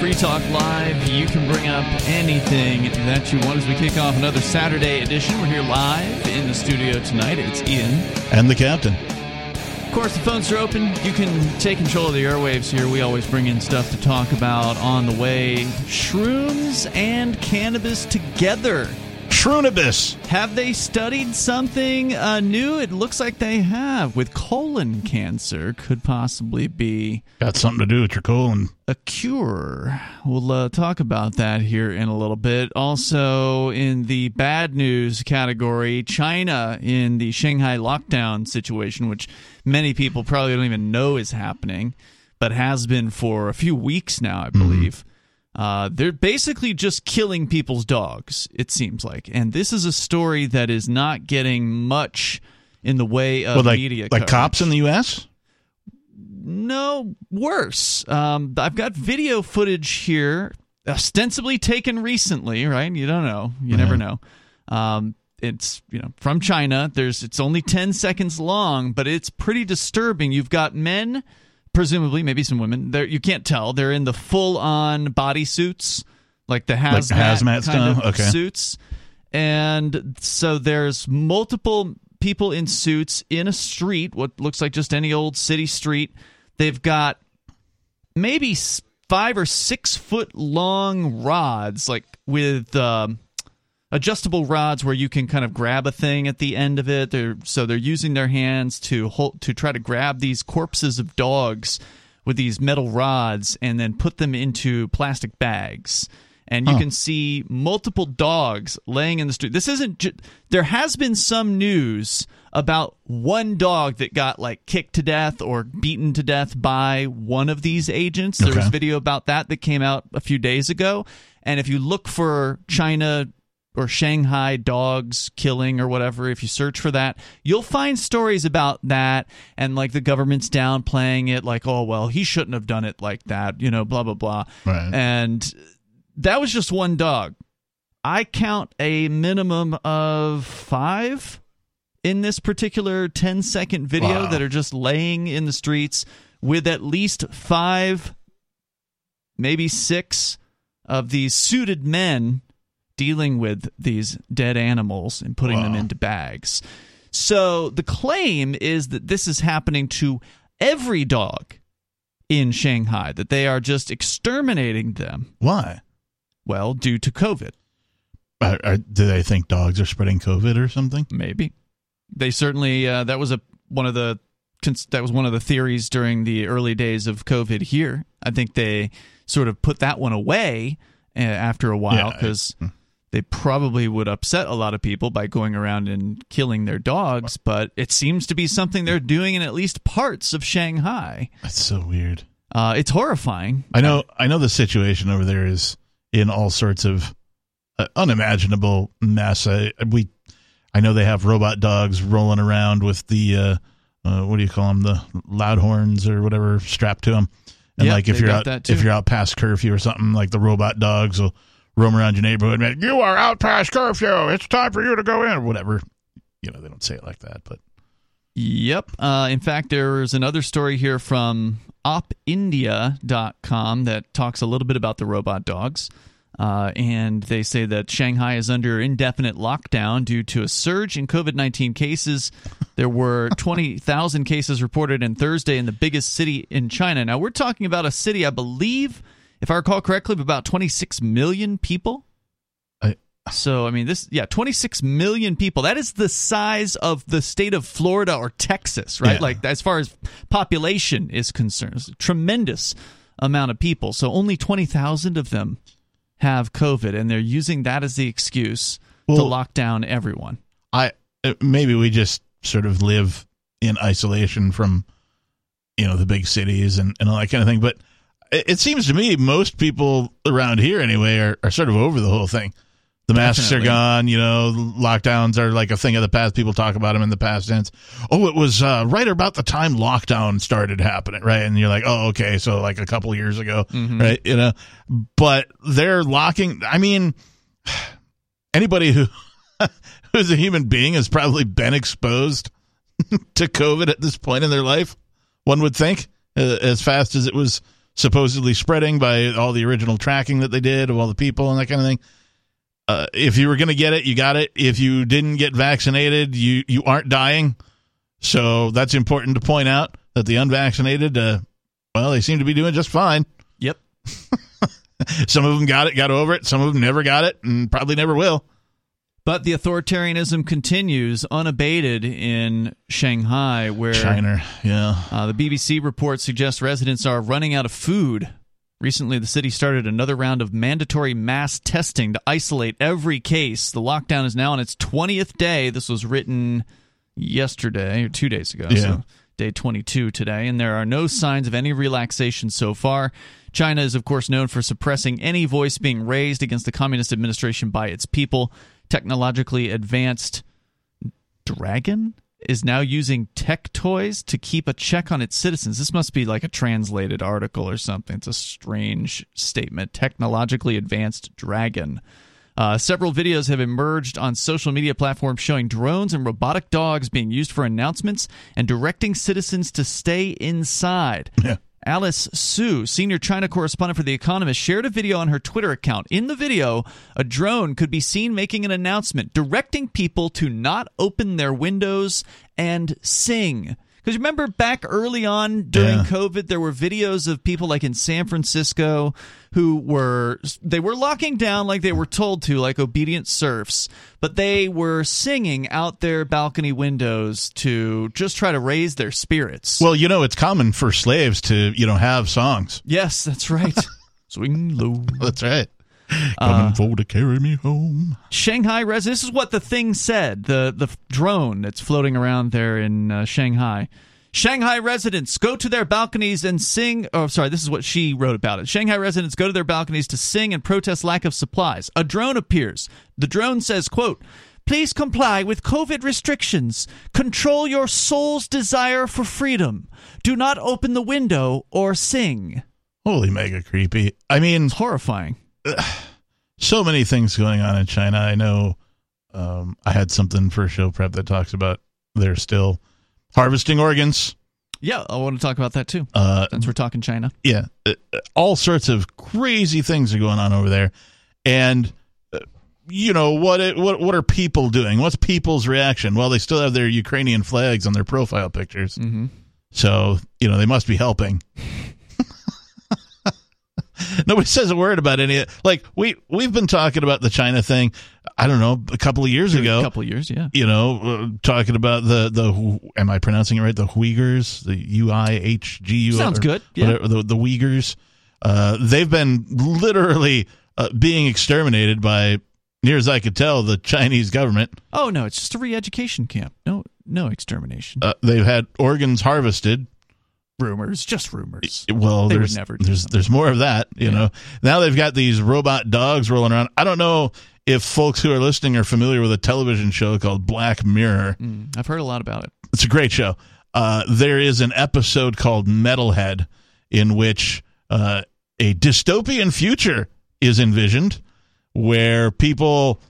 Free Talk Live. You can bring up anything that you want as we kick off another Saturday edition. We're here live in the studio tonight. It's Ian. And the captain. Of course, the phones are open. You can take control of the airwaves here. We always bring in stuff to talk about on the way. Shrooms and cannabis together. Shroonibus. Have they studied something uh, new? It looks like they have. With colon cancer, could possibly be Got something to do with your colon. a cure. We'll uh, talk about that here in a little bit. Also, in the bad news category, China in the Shanghai lockdown situation, which many people probably don't even know is happening, but has been for a few weeks now, I believe. Uh, they're basically just killing people's dogs, it seems like. And this is a story that is not getting much in the way of Well, like, media like coverage. cops in the U.S.? No, worse. Um, I've got video footage here, ostensibly taken recently. Right? You don't know. You never know. Um, it's you know from China. There's it's only ten seconds long, but it's pretty disturbing. You've got men, presumably maybe some women. There you can't tell. They're in the full on body suits, like the hazmat, hazmat kind of Okay. suits, and so there's multiple people in suits in a street, what looks like just any old city street. They've got maybe five or six foot long rods, like with um, adjustable rods where you can kind of grab a thing at the end of it. They're so they're using their hands to hold to try to grab these corpses of dogs with these metal rods and then put them into plastic bags. And you can see multiple dogs laying in the street. This isn't. Ju- there has been some news about one dog that got like kicked to death or beaten to death by one of these agents. There was Okay. video about that that came out a few days ago. And if you look for China or Shanghai dogs killing or whatever, if you search for that, you'll find stories about that and like the government's downplaying it, like, oh, well, he shouldn't have done it like that, you know, blah, blah, blah. Right. And that was just one dog. I count a minimum of five in this particular 10 second video Wow. that are just laying in the streets with at least five, maybe six of these suited men dealing with these dead animals and putting them into bags. So the claim is that this is happening to every dog in Shanghai, that they are just exterminating them. Why? Well, due to COVID, Are, are, do they think dogs are spreading COVID or something? maybe. They certainly uh, that was a one of the that was one of the theories during the early days of COVID here. I think they sort of put that one away uh, after a while Yeah. They probably would upset a lot of people by going around and killing their dogs. But it seems to be something they're doing in at least parts of Shanghai. That's so weird. Uh, it's horrifying. I know. I know the situation over there is in all sorts of uh, unimaginable mess. I, we, I know they have robot dogs rolling around with the uh, uh, what do you call them? The loud horns or whatever strapped to them. And Yep, like if you're out, if you're out past curfew or something, like the robot dogs will roam around your neighborhood and you are out past curfew. It's time for you to go in or whatever. You know, they don't say it like that, but Yep. Uh, in fact, there's another story here from opindia.com that talks a little bit about the robot dogs. Uh, and they say that Shanghai is under indefinite lockdown due to a surge in COVID 19 cases. There were 20,000 cases reported in Thursday in the biggest city in China. Now, we're talking about a city, I believe, if I recall correctly, about 26 million people. I, So, I mean, this, yeah, 26 million people. That is the size of the state of Florida or Texas, right? Yeah. Like, as far as population is concerned, it's a tremendous amount of people. So, only 20,000 of them have COVID, and they're using that as the excuse to lock down everyone. I uh, maybe we just sort of live in isolation from you know the big cities and, and all that kind of thing. But it, seems to me most people around here anyway are, are sort of over the whole thing. The masks Definitely. are gone. You know, lockdowns are like a thing of the past. People talk about them in the past tense. Oh, it was uh, right about the time lockdown started happening, right? And you're like, oh, okay, so like a couple years ago, right? You know, but they're locking. I mean, anybody who who's a human being has probably been exposed to COVID at this point in their life. One would think, uh, as fast as it was supposedly spreading by all the original tracking that they did of all the people and that kind of thing. Uh, if you were going to get it, you got it. If you didn't get vaccinated, you you aren't dying. So that's important to point out that the unvaccinated, uh, well, they seem to be doing just fine. Yep. Some of them got it, got over it. Some of them never got it, and probably never will. But the authoritarianism continues unabated in Shanghai, where China, yeah. Uh, the BBC report suggests residents are running out of food. Recently, the city started another round of mandatory mass testing to isolate every case. The lockdown is now on its 20th day. This was written yesterday or two days ago. Yeah. So day 22 today, and there are no signs of any relaxation so far. China is, of course, known for suppressing any voice being raised against the communist administration by its people. Technologically advanced Dragon is now using tech toys to keep a check on its citizens. This must be like a translated article or something. It's a strange statement. Technologically advanced Dragon. Uh, several videos have emerged on social media platforms showing drones and robotic dogs being used for announcements and directing citizens to stay inside. Yeah. Alice Su, senior China correspondent for The Economist, shared a video on her Twitter account. In the video, a drone could be seen making an announcement directing people to not open their windows and sing. Because remember back early on during Yeah. COVID, there were videos of people like in San Francisco who were they were locking down like they were told to, like obedient serfs, but they were singing out their balcony windows to just try to raise their spirits. Well, you know, it's common for slaves to, you know, have songs. yes, that's right. Swing low. That's right. Uh, Coming for to carry me home. Shanghai res. This is what the thing said. The the drone that's floating around there in uh, Shanghai. Shanghai residents go to their balconies and sing. Oh, sorry. This is what she wrote about it. Shanghai residents go to their balconies to sing and protest lack of supplies. A drone appears. The drone says, "quote." Please comply with COVID restrictions. Control your soul's desire for freedom. Do not open the window or sing. Holy mega creepy. I mean, It's horrifying. so many things going on in China. I know um, I had something for show prep that talks about they're still harvesting organs. Yeah, I want to talk about that too. Uh, Since we're talking China. yeah, uh, all sorts of crazy things are going on over there, and uh, you know what? It, what what are people doing? What's people's reaction? Well, they still have their Ukrainian flags on their profile pictures, Mm-hmm. so you know they must be helping. Nobody says a word about any. Like we we've been talking about the China thing. I don't know a couple of years ago A couple of years, yeah. you know, uh, talking about the the am I pronouncing it right? The Uyghurs, the U I H G U. Sounds or good, yeah. whatever, the the Uyghurs. Uh, they've been literally uh, being exterminated by, near as I could tell, the Chinese government. Oh no, it's just a re-education camp. No, no extermination. Uh, they've had organs harvested. Rumors, just rumors. Well, They there's never there's there's more of that. You Yeah. know, now they've got these robot dogs rolling around. I don't know if folks who are listening are familiar with a television show called Black Mirror. Mm, I've heard a lot about it. It's a great show. Uh, there is an episode called Metalhead in which uh, a dystopian future is envisioned where people,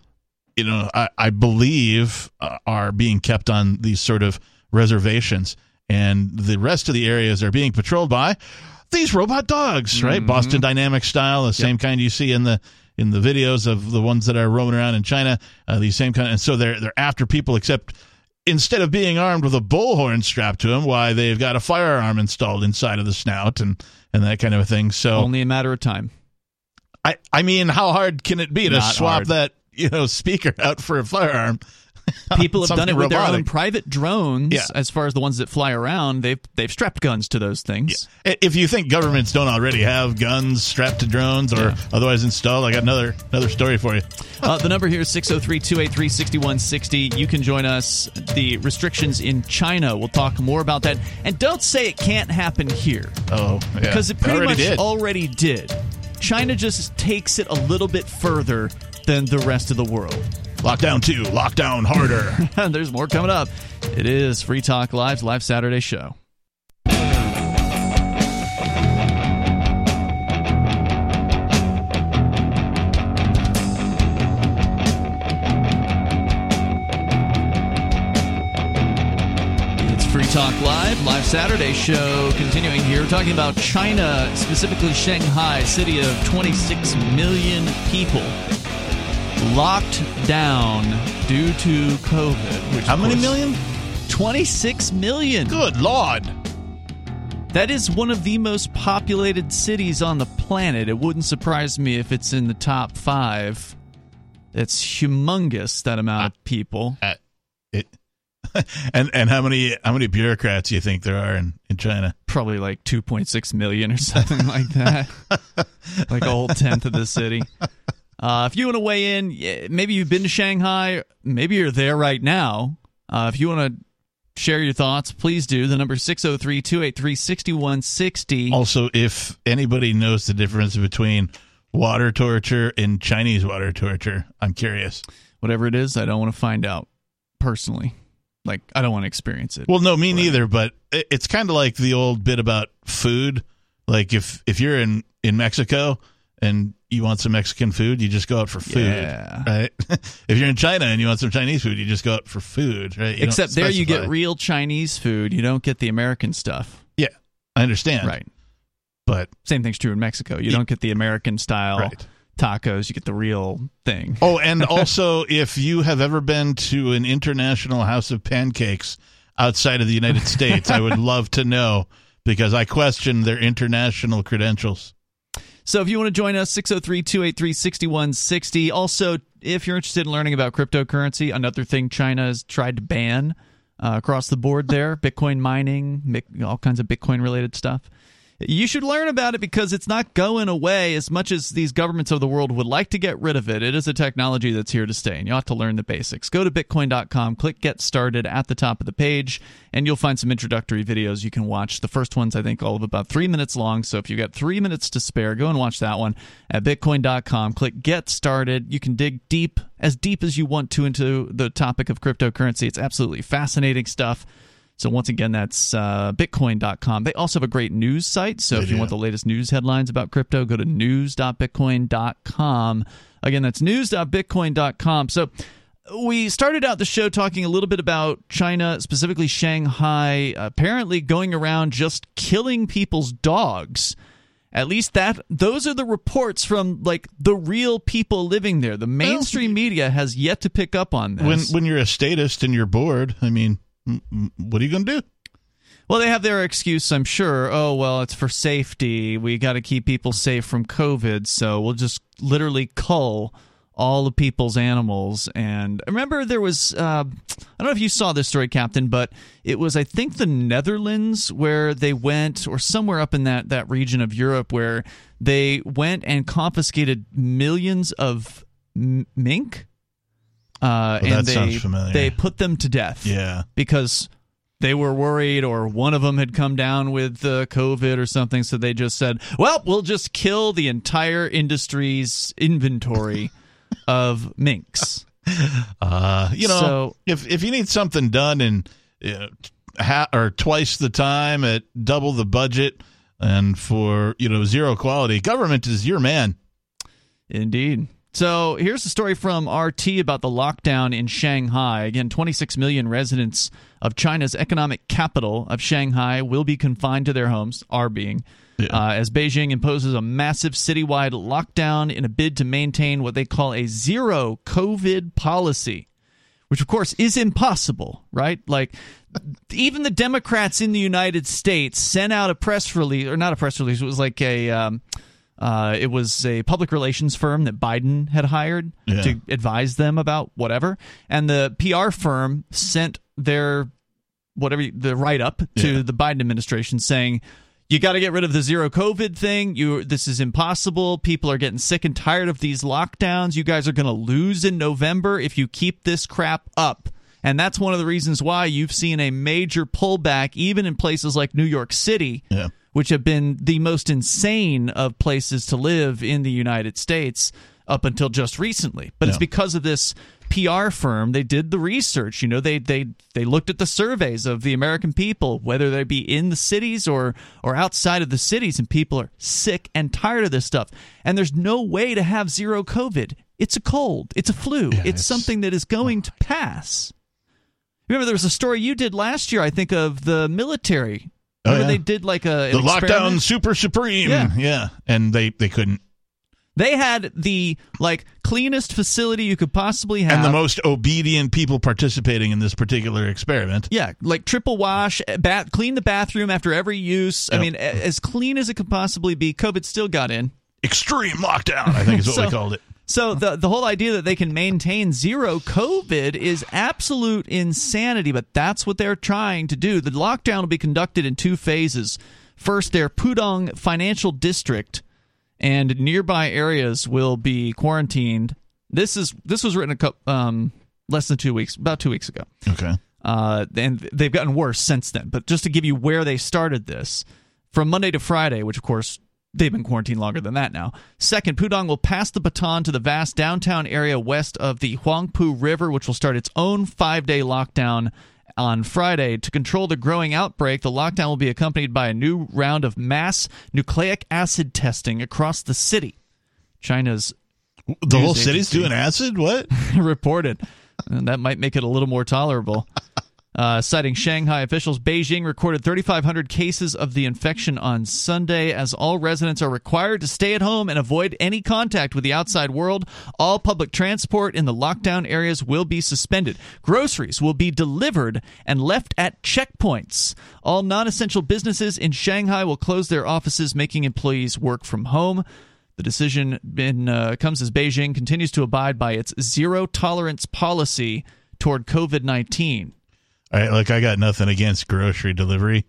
you know, I, I believe uh, are being kept on these sort of reservations, and the rest of the areas are being patrolled by these robot dogs, right? Boston Dynamics style, the same kind you see in the in the videos of the ones that are roaming around in China. Uh, these same kind, and so they're they're after people, except instead of being armed with a bullhorn strapped to them, why they've got a firearm installed inside of the snout and and that kind of a thing. So Only a matter of time. I I mean, how hard can it be to swap hard. that you know speaker out for a firearm? People have done it with their own private drones. Yeah. As far as the ones that fly around, they've they've strapped guns to those things. If you think governments don't already have guns strapped to drones or Yeah. otherwise installed, I got another another story for you. Uh, the number here is 603 283 6160. You can join us. The restrictions in China. We'll talk more about that. And don't say it can't happen here. Oh, yeah. because it pretty already much did. already did. China just takes it a little bit further than the rest of the world. Lockdown two, lockdown harder. There's more coming up. It is Free Talk Live's Live Saturday show. It's Free Talk Live, live Saturday show continuing here. Talking about China, specifically Shanghai, city of 26 million people locked down due to COVID. Which How many course- million? 26 million. Good lord. That is one of the most populated cities on the planet. It wouldn't surprise me if it's in the top five. It's humongous, that amount of people. Uh, it, and and how many how many bureaucrats do you think there are in, in China? Probably like 2.6 million or something like that. like a whole tenth of the city. Uh, if you want to weigh in, maybe you've been to Shanghai, maybe you're there right now. Uh, if you want to share your thoughts, please do. The number 603 283 6160. Also, if anybody knows the difference between water torture and Chinese water torture, I'm curious. Whatever it is, I don't want to find out personally. Like, I don't want to experience it. Well, no, me neither. But it's kind of like the old bit about food. Like if if you're in in Mexico and you want some Mexican food, you just go out for food, Yeah. right? if you're in China and you want some Chinese food, you just go out for food, right? You Except there you get real Chinese food. You don't get the American stuff. yeah, I understand, Right. But Same thing's true in Mexico. You don't get the American style Right. tacos. You get the real thing. oh, and also if you have ever been to an international house of pancakes outside of the United States, I would love to know because I question their international credentials. So if you want to join us, 603 283 6160. Also, if you're interested in learning about cryptocurrency, another thing China has tried to ban uh, across the board there Bitcoin mining, all kinds of Bitcoin related stuff. You should learn about it because it's not going away as much as these governments of the world would like to get rid of it. It is a technology that's here to stay, and you ought to learn the basics. Go to bitcoin.com, click get started at the top of the page, and you'll find some introductory videos you can watch. The first one's, I think, all of about three minutes long. So if you've got three minutes to spare, go and watch that one at bitcoin.com. Click get started. You can dig deep, as deep as you want to, into the topic of cryptocurrency. It's absolutely fascinating stuff. So once again, that's uh, bitcoin.com. They also have a great news site. So They if you want the latest news headlines about crypto, go to news.bitcoin.com. Again, that's news.bitcoin.com. So we started out the show talking a little bit about China, specifically Shanghai, apparently going around just killing people's dogs. At least that those are the reports from like the real people living there. The mainstream media has yet to pick up on this. When when you're a statist and you're bored, I mean, what are you going to do? Well, they have their excuse, I'm sure. Oh, well, it's for safety. We got to keep people safe from COVID, so we'll just literally cull all the people's animals. And I remember there was, uh, I don't know if you saw this story, Captain, but it was, I think, the Netherlands where they went, or somewhere up in that, that region of Europe, where they went and confiscated millions of m- mink. Uh, Oh, and they, they put them to death Yeah. because they were worried or one of them had come down with uh, COVID or something. So they just said, well, we'll just kill the entire industry's inventory of minks. Uh, you know, So- if if you need something done in you know, ha- or twice the time at double the budget and for you know zero quality, government is your man. Indeed. So here's the story from RT about the lockdown in Shanghai. Again, 26 million residents of China's economic capital of Shanghai will be confined to their homes, are being, uh, as Beijing imposes a massive citywide lockdown in a bid to maintain what they call a zero COVID policy. Which, of course, is impossible, right? Like, even the Democrats in the United States sent out a press release, or not a press release, it was like a. Um, uh, it was a public relations firm that Biden had hired Yeah. to advise them about whatever, and the PR firm sent their whatever the write up to Yeah. the Biden administration saying you got to get rid of the zero COVID thing. You this is impossible. People are getting sick and tired of these lockdowns. You guys are going to lose in November if you keep this crap up. And that's one of the reasons why you've seen a major pullback even in places like New York City Yeah. Which have been the most insane of places to live in the United States up until just recently. But it's because of this PR firm. They did the research. You know, they they they looked at the surveys of the American people, whether they be in the cities or or outside of the cities, and people are sick and tired of this stuff. And there's no way to have zero COVID. It's a cold. It's a flu. it's, it's- something that is going to pass. Remember, there was a story you did last year, I think, of the military. Oh, yeah. they did like a the an lockdown super supreme. Yeah. yeah, and they they couldn't. They had the like cleanest facility you could possibly have, And the most obedient people participating in this particular experiment. Yeah, like triple wash, eh, bat, clean the bathroom after every use. I mean, a- as clean as it could possibly be. COVID still got in. Extreme lockdown, I think is what So- we called it. So the the whole idea that they can maintain zero COVID is absolute insanity, but that's what they're trying to do. The lockdown will be conducted in two phases. First, their Pudong Financial District and nearby areas will be quarantined. This is this was written a couple, um, less than two weeks, about two weeks ago. Okay. Uh, and they've gotten worse since then. But just to give you where they started this, from Monday to Friday, which of course they've been quarantined longer than that now. Second, Pudong will pass the baton to the vast downtown area west of the Huangpu River, which will start its own five day lockdown on Friday. To control the growing outbreak, the lockdown will be accompanied by a new round of mass nucleic acid testing across the city. China's The whole city's doing acid? What? reported. And that might make it a little more tolerable. Uh, citing Shanghai officials, Beijing recorded 3,500 cases of the infection on Sunday. As all residents are required to stay at home and avoid any contact with the outside world, all public transport in the lockdown areas will be suspended. Groceries will be delivered and left at checkpoints. All non essential businesses in Shanghai will close their offices, making employees work from home. The decision been, uh, comes as Beijing continues to abide by its zero tolerance policy toward COVID 19. Right, like I got nothing against grocery delivery,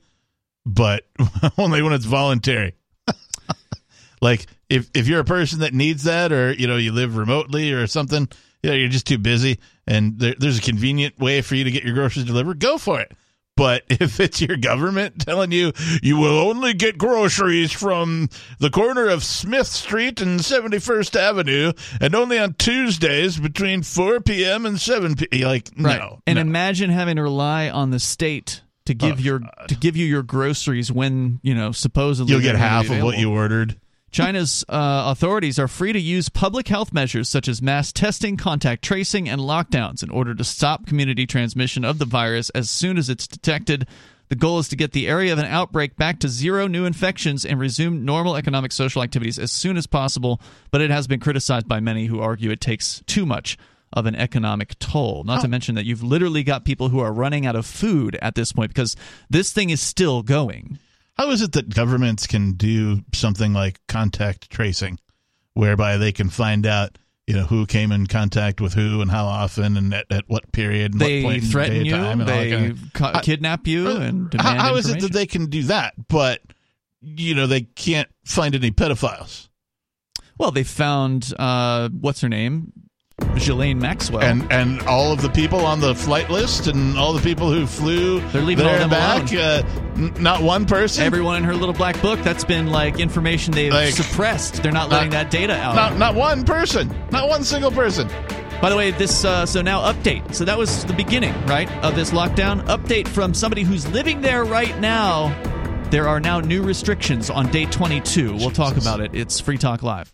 but only when it's voluntary. like if if you're a person that needs that, or you know you live remotely or something, you know you're just too busy, and there, there's a convenient way for you to get your groceries delivered, go for it. But if it's your government telling you you will only get groceries from the corner of Smith Street and 71st Avenue, and only on Tuesdays between 4 p.m. and 7 p.m., like no, and no. imagine having to rely on the state to give Oh, your God. to give you your groceries when you know supposedly you'll get half of what you ordered. China's uh, authorities are free to use public health measures such as mass testing, contact tracing, and lockdowns in order to stop community transmission of the virus as soon as it's detected. The goal is to get the area of an outbreak back to zero new infections and resume normal economic social activities as soon as possible, but it has been criticized by many who argue it takes too much of an economic toll. Not to mention that you've literally got people who are running out of food at this point because this thing is still going. How is it that governments can do something like contact tracing, whereby they can find out, you know, who came in contact with who and how often and at, at what period and They what point in threaten day you, time and they kind of- I- kidnap you, and how, how is it that they can do that, but you know they can't find any pedophiles? Well, they found uh, what's her name, Ghislaine Maxwell. And and all of the people on the flight list and all the people who flew They're leaving there all and back, uh, n- not one person. Everyone in her little black book, that's been like information they've Like- suppressed. They're not letting Not- that data out. not not one person, not one single person. By the way, this uh, so now update. So that was the beginning, right, of this lockdown. Update from somebody who's living there right now. There are now new restrictions on day 22. We'll talk about it. It's Free Talk Live.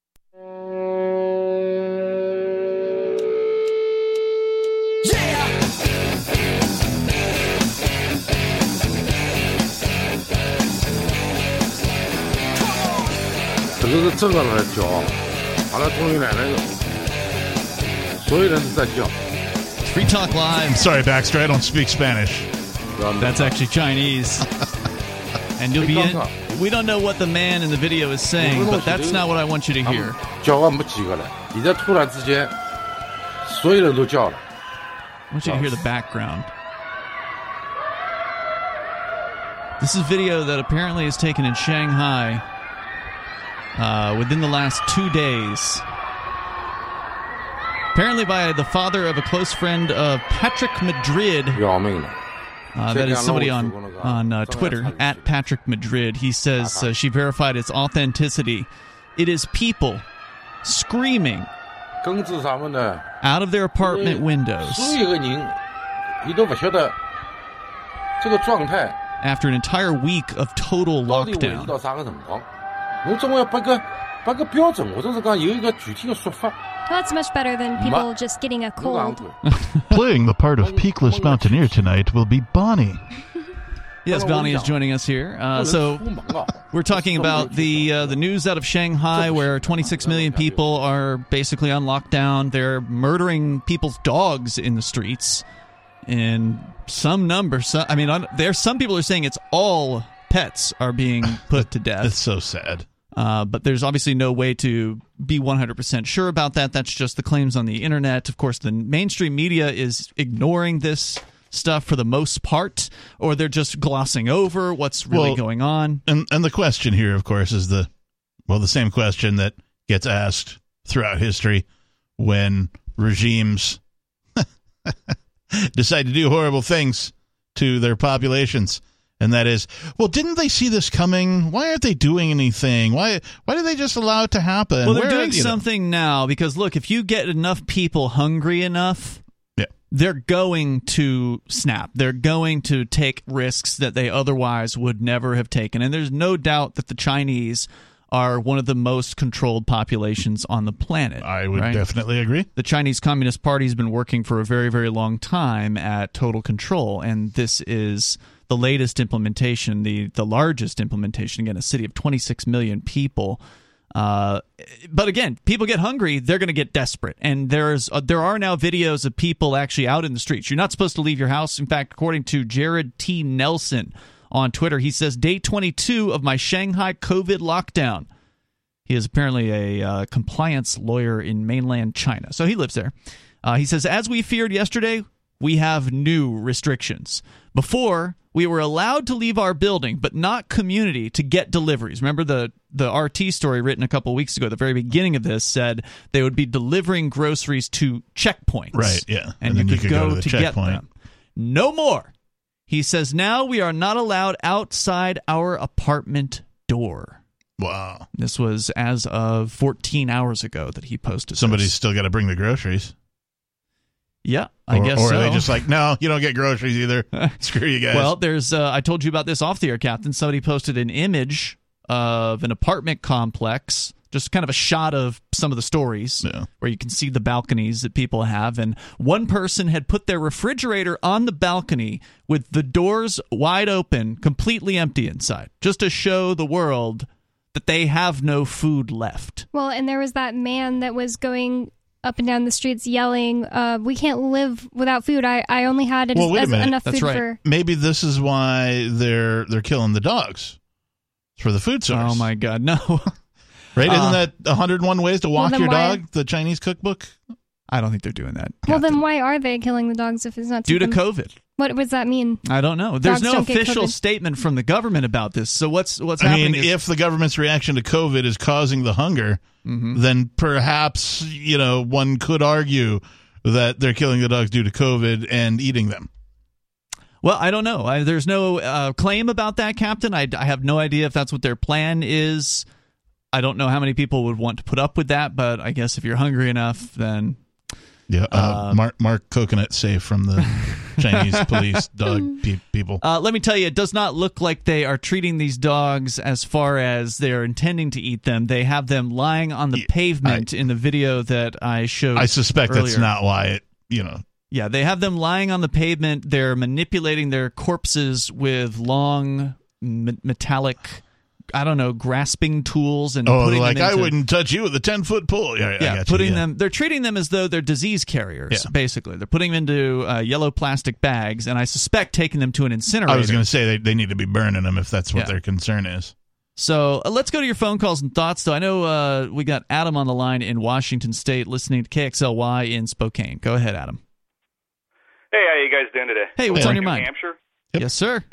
Yeah! 这个是正常的叫，把它统一来那个，所有人都在叫， Free Talk Live. Sorry, Baxter, I don't speak Spanish. 知道吗？ That's actually Chinese. And you'll be in. We don't know what the man in the video is saying, but that's not what I want you to 他 hear. 们叫完没几个了，你在突然之间，所有人都叫了， I want you to hear the background. This is video that apparently is taken in Shanghai uh, within the last two days. Apparently, by the father of a close friend of Patrick Madrid. 要命了。 uh, that is somebody on on uh, Twitter at Patrick Madrid. He says uh-huh. uh, she verified its authenticity. It is people screaming out of their apartment windows. After an entire week of total lockdown 到啥个情况。侬总要拨个拨个标准，或者是讲有一个具体的说法。 Well, that's much better than people just getting a 侬讲 cold. 过， Playing the part of Peakless Mountaineer tonight will be Bonnie. Yes, Bonnie is joining us here. Uh, 不 so 能出门啊 We're talking about the uh, the news out of Shanghai, where 26 million people are basically on lockdown. They're murdering people's dogs in the streets, in some number. So, I mean, on, there's some people are saying it's all pets are being put to It's death. so sad. Uh, but there's obviously no way to be 100% sure about that. That's just the claims on the internet. Of course, the mainstream media is ignoring this stuff for the most part, or they're just glossing over what's really Well, going on. And and the question here, of course, is the well, the same question that gets asked throughout history when regimes decide to do horrible things to their populations. And that is, well, didn't they see this coming? Why aren't they doing anything? Why why did they just allow it to happen? Well, they're Where- doing you know. something now because look, if you get enough people hungry enough, Yeah. they're going to snap. They're going to take risks that they otherwise would never have taken. And there's no doubt that the Chinese are one of the most controlled populations on the planet. I would right? definitely agree. the Chinese Communist Party has been working for a very, very long time at total control, and this is the latest implementation, the the largest implementation. Again, a city of 26 million people. Uh, but again, people get hungry; they're going to get desperate, and there's uh, there are now videos of people actually out in the streets. You're not supposed to leave your house. In fact, according to Jared T. Nelson on Twitter, he says, "Day 22 of my Shanghai COVID lockdown." He is apparently a uh, compliance lawyer in mainland China. So he lives there. Uh, he says, As we feared yesterday, we have new restrictions. Before, we were allowed to leave our building, but not community to get deliveries. Remember the, the RT story written a couple weeks ago, the very beginning of this said they would be delivering groceries to checkpoints. Right, yeah. And, And then you, you could could go, go to the to get them. No more. He says, Now we are not allowed outside our apartment door. Wow. This was as of 14 hours ago that he posted. Somebody's this. still got to bring the groceries. Yeah, I or, guess or so. are they just like, no, you don't get groceries either. Screw you guys. well, there's. Uh, I told you about this off the air, Captain. Somebody posted an image of an apartment complex, just kind of a shot of some of the stories Yeah. where you can see the balconies that people have, and one person had put their refrigerator on the balcony with the doors wide open, completely empty inside, just to show the world that they have no food left. Well, and there was that man that was going up and down the streets yelling, uh, "We can't live without food. I, I only had it Well, as, wait a minute. enough That's food right. for." maybe this is why they're they're killing the dogs for the food source. Oh my God, no! Right? Uh, Isn't that 101 ways to walk then your why- dog? The Chinese cookbook. I don't think they're doing that. Well, Captain. then why are they killing the dogs if it's not due to them- COVID. What does that mean? I don't know. There's Dogs no official statement from the government about this. So what's what's I happening? mean, is- if the government's reaction to COVID is causing the hunger, Mm-hmm. then perhaps you know one could argue that they're killing the dogs due to COVID and eating them. well, I don't know. I, there's no uh, claim about that, Captain. I, I have no idea if that's what their plan is. I don't know how many people would want to put up with that, but I guess if you're hungry enough, then Yeah, uh, Um, Mark Mark Coconut safe from the Chinese police dog pe- people. Uh, let me tell you, it does not look like they are treating these dogs as far as they're intending to eat them. They have them lying on the Yeah, pavement in the video that I showed. I suspect that's not why it. You know, Yeah, they have them lying on the pavement. They're manipulating their corpses with long m- metallic, I don't know, grasping tools and oh, putting like them I into, wouldn't touch you with a ten foot pole. Yeah, I Yeah, got you, putting yeah. them. They're treating them as though they're disease carriers. Yeah. Basically, they're putting them into uh, yellow plastic bags, and I suspect taking them to an incinerator. I was going to say they, they need to be burning them if that's what Yeah. their concern is. So uh, let's go to your phone calls and thoughts. Though I know uh, we got Adam on the line in Washington State, listening to KXLY in Spokane. Go ahead, Adam. Hey, how are you guys doing today? Hey, what's Hey. on your New mind? Hampshire. Yep. Yes, sir.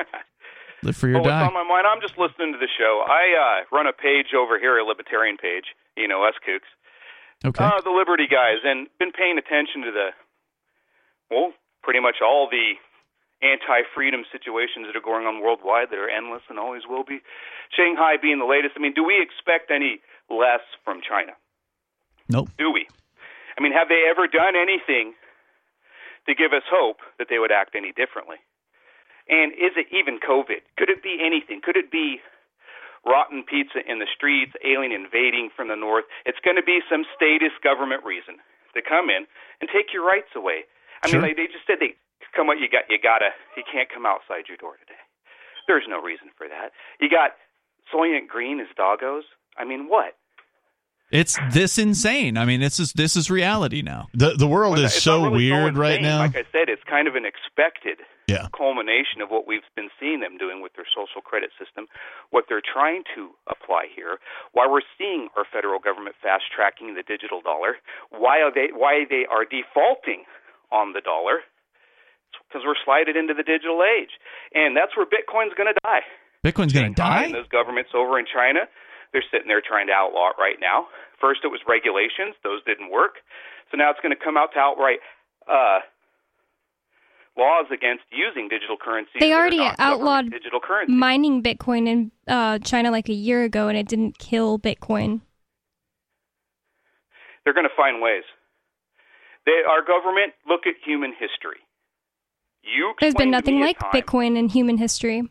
Live for your oh, what's die. on my mind? I'm just listening to the show. I uh, run a page over here, a libertarian page. You know, us kooks. Okay. Uh, the Liberty guys, and been paying attention to the, well, pretty much all the anti-freedom situations that are going on worldwide that are endless and always will be. Shanghai being the latest. I mean, do we expect any less from China? nope. Do we? I mean, have they ever done anything to give us hope that they would act any differently? And is it even COVID? Could it be anything? Could it be rotten pizza in the streets, alien invading from the north? It's going to be some statist government reason to come in and take your rights away. I Sure. mean, like they just said they come what you got. You gotta. You can't come outside your door today. There's no reason for that. You got Soylent Green as doggos. I mean, what? It's this insane. I mean, this is this is reality now. The the world Well, is so really weird so right now. Like I said, it's kind of an expected Yeah. culmination of what we've been seeing them doing with their social credit system, what they're trying to apply here, why we're seeing our federal government fast tracking the digital dollar, why are they why they are defaulting on the dollar, because we're slided into the digital age, and that's where Bitcoin's going to die. Bitcoin's going to die. And those governments over in China, they're sitting there trying to outlaw it right now. First, it was regulations; those didn't work. So now it's going to come out to outright uh, laws against using digital currency. They already outlawed digital currency. Mining Bitcoin in uh, China like a year ago, and it didn't kill Bitcoin. They're going to find ways. They, our government, look at human history. You There's been nothing like time- Bitcoin in human history.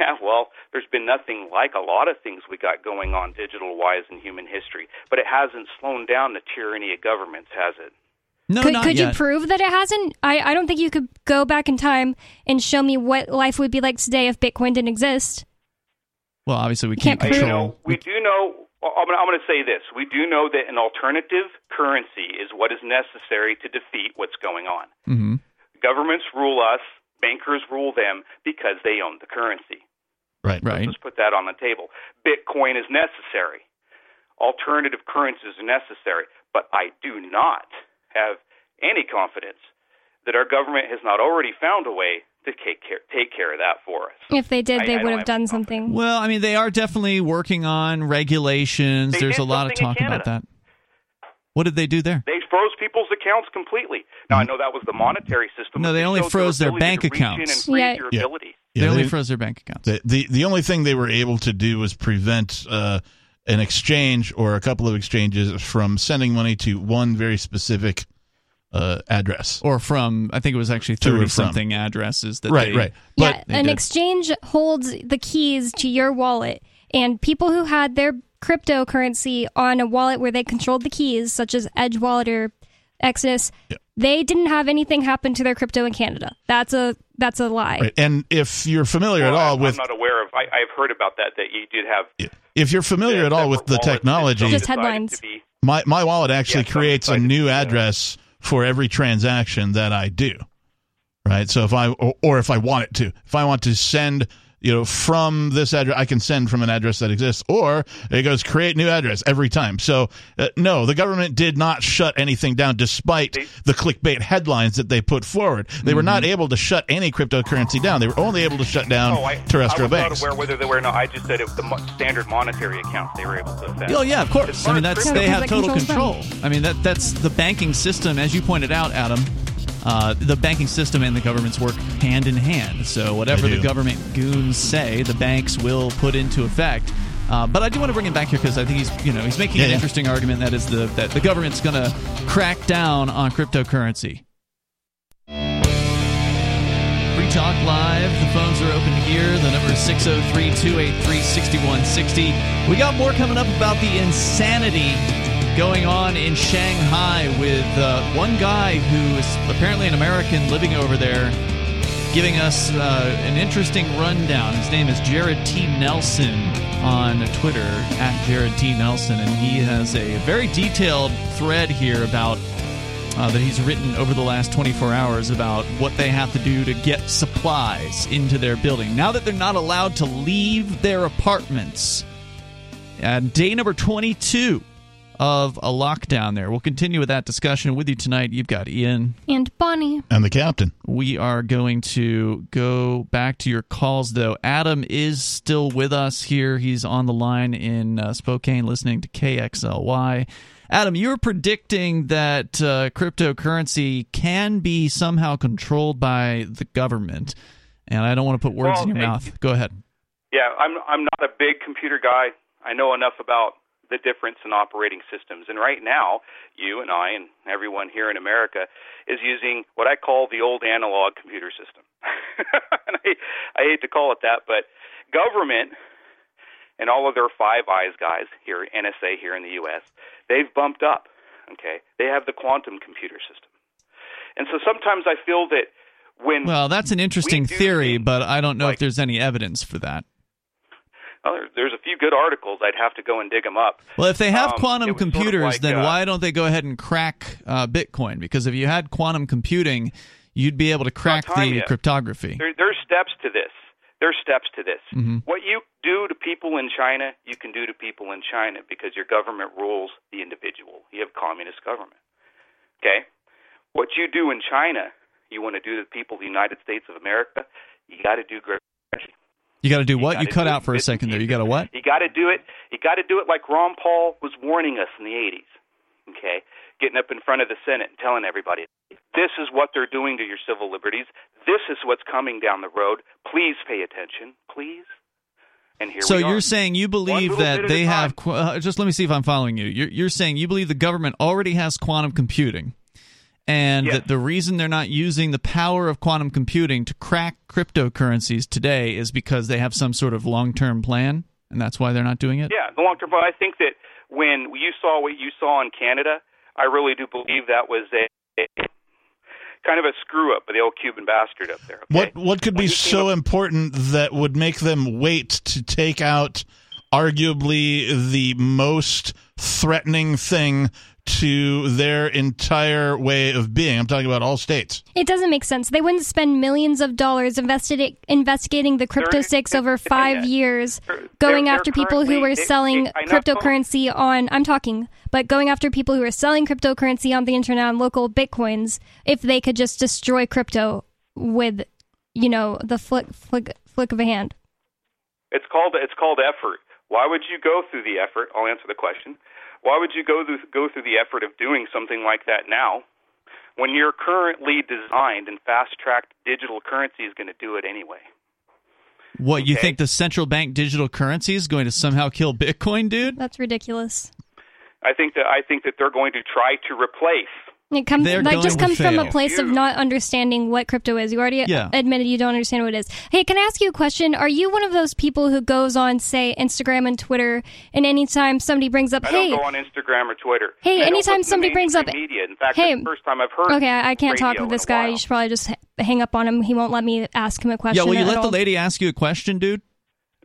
Yeah, well, there's been nothing like a lot of things we got going on digital wise in human history, but it hasn't slowed down the tyranny of governments, has it? No, could not could yet. you prove that it hasn't? I, I don't think you could go back in time and show me what life would be like today if Bitcoin didn't exist. well, obviously we Can't can't prove- control. we do know. I'm going, to say this: we do know that an alternative currency is what is necessary to defeat what's going on. hmm Governments rule us, bankers rule them because they own the currency. Right. Right. Let's put that on the table. Bitcoin is necessary. Alternative currencies are necessary, but I do not have any confidence that our government has not already found a way to take care, take care of that for us. If they did, I- they I would have have done something. Well, I mean, they are definitely working on regulations. They There's a lot of talk about that. What did they do there? They froze people's accounts completely. Now I know that was the monetary system. No, but they only froze their ability bank to reach in accounts. and Yeah. your Yeah. ability. they Yeah, only froze their bank accounts. The, the the only thing they were able to do was prevent uh, an exchange or a couple of exchanges from sending money to one very specific uh, address. or from I think it was actually To or thirty something addresses that Right, they, right. yeah, But they an did. exchange holds the keys to your wallet, and people who had their cryptocurrency on a wallet where they controlled the keys, such as Edge Wallet or Exodus, Yeah. they didn't have anything happen to their crypto in Canada. That's a that's a lie. right. and if you're familiar Well, at all I'm, with I'm not aware of. I, I've heard about that. That you did have if you're familiar at all with the separate wallets that technology, Just headlines. my my wallet actually Yeah, creates a new uh, address for every transaction that I do. Right? So if I or, or if I want it to. If I want to send you know, from this address, I can send from an address that exists, or it goes create new address every time. So, uh, no, the government did not shut anything down despite the clickbait headlines that they put forward. They were not able to shut any cryptocurrency down. They were only able to shut down Oh, I, terrestrial I was banks. not aware whether they were. No, I just said it was the mo- standard monetary accounts they were able to affect. Oh yeah, of course. I mean, that's crypto- they have because total that controls control. I mean, that that's the banking system, as you pointed out, Adam. Uh, the banking system and the governments work hand in hand. So whatever the government goons say, the banks will put into effect. Uh, but I do want to bring him back here because I think he's you know he's making Yeah, an yeah. interesting argument that is the that the government's going to crack down on cryptocurrency. Free Talk Live. The phones are open here. The number is 603 283 6160. We got more coming up about the insanity going on in Shanghai with uh, one guy who is apparently an American living over there giving us uh, an interesting rundown. His name is Jared T. Nelson on Twitter, at Jared T. Nelson, and he has a very detailed thread here about uh, that he's written over the last 24 hours about what they have to do to get supplies into their building. Now that they're not allowed to leave their apartments, day number 22 of a lockdown there. We'll continue with that discussion with you tonight. You've got Ian. And Bonnie. And the captain. We are going to go back to your calls, though. Adam is still with us here. He's on the line in uh, Spokane listening to KXLY. Adam, you're predicting that uh, cryptocurrency can be somehow controlled by the government. And I don't want to put words Well, in your hey, mouth. Go ahead. Yeah, I'm I'm not a big computer guy. I know enough about the difference in operating systems. And right now, you and I and everyone here in America is using what I call the old analog computer system. and I, I hate to call it that, but government and all of their Five Eyes guys here, NSA here in the U.S., they've bumped up. Okay, they have the quantum computer system, and so sometimes I feel that when Well, that's an interesting do theory, things but I don't know if there's any evidence for that. Well, there- there's a few good articles, I'd have to go and dig them up. Well, if they have Um, quantum was sort of computers, like, then uh, why don't they go ahead and crack uh, Bitcoin? Because if you had quantum computing, you'd be able to crack the yet. cryptography. There, there's steps to this. There's steps to this. Mhm. What you do to people in China, you can do to people in China because your government rules the individual. You have communist government. Okay? What you do in China, you want to do to the people of the United States of America, you got to do great. You got to do what? gotta You cut out for a second there. You got to what? You got to do it. You got to do it like Ron Paul was warning us in the 80s. Okay, getting up in front of the Senate and telling everybody, this is what they're doing to your civil liberties. This is what's coming down the road. Please pay attention, please. And here So we are. So you're saying you believe that they have? qu- Uh, just let me see if I'm following you. You're, you're saying you believe the government already has quantum computing, and Yes. that the reason they're not using the power of quantum computing to crack cryptocurrencies today is because they have some sort of long-term plan, and that's why they're not doing it. Yeah, the long term. But I think that when you saw what you saw in Canada, I really do believe that was a, a kind of a screw up by the old Cuban bastard up there. Okay? What what could When be so up- important that would make them wait to take out arguably the most threatening thing to their entire way of being? I'm talking about all states. It doesn't make sense. They wouldn't spend millions of dollars invested investigating the crypto They're- six they're over five it. years, They're- going they're after people who were selling they- cryptocurrency on. I'm talking, but going after people who are selling cryptocurrency on the internet on local bitcoins. If they could just destroy crypto with, you know, the flick flick flick of a hand. It's called it's called effort. Why would you go through the effort? I'll answer the question. Why would you go through, go through the effort of doing something like that now, when your currently designed and fast-tracked digital currency is going to do it anyway? What you think the central bank digital currency is going to somehow kill Bitcoin, dude? That's ridiculous. I think that I think that they're going to try to replace. It comes They're that going just to comes from a place of not understanding what crypto is. You already Yeah. admitted you don't understand what it is. Hey, can I ask you a question? Are you one of those people who goes on, say, Instagram and Twitter, and anytime somebody brings up, I hey, don't go on Instagram or Twitter. Hey, I anytime somebody brings up- media. In fact, Hey, it's the first time I've heard. okay, I I can't talk radio with this guy. while. You should probably just hang up on him. He won't let me ask him a question. Yeah, will you at let the lady ask you a question, dude?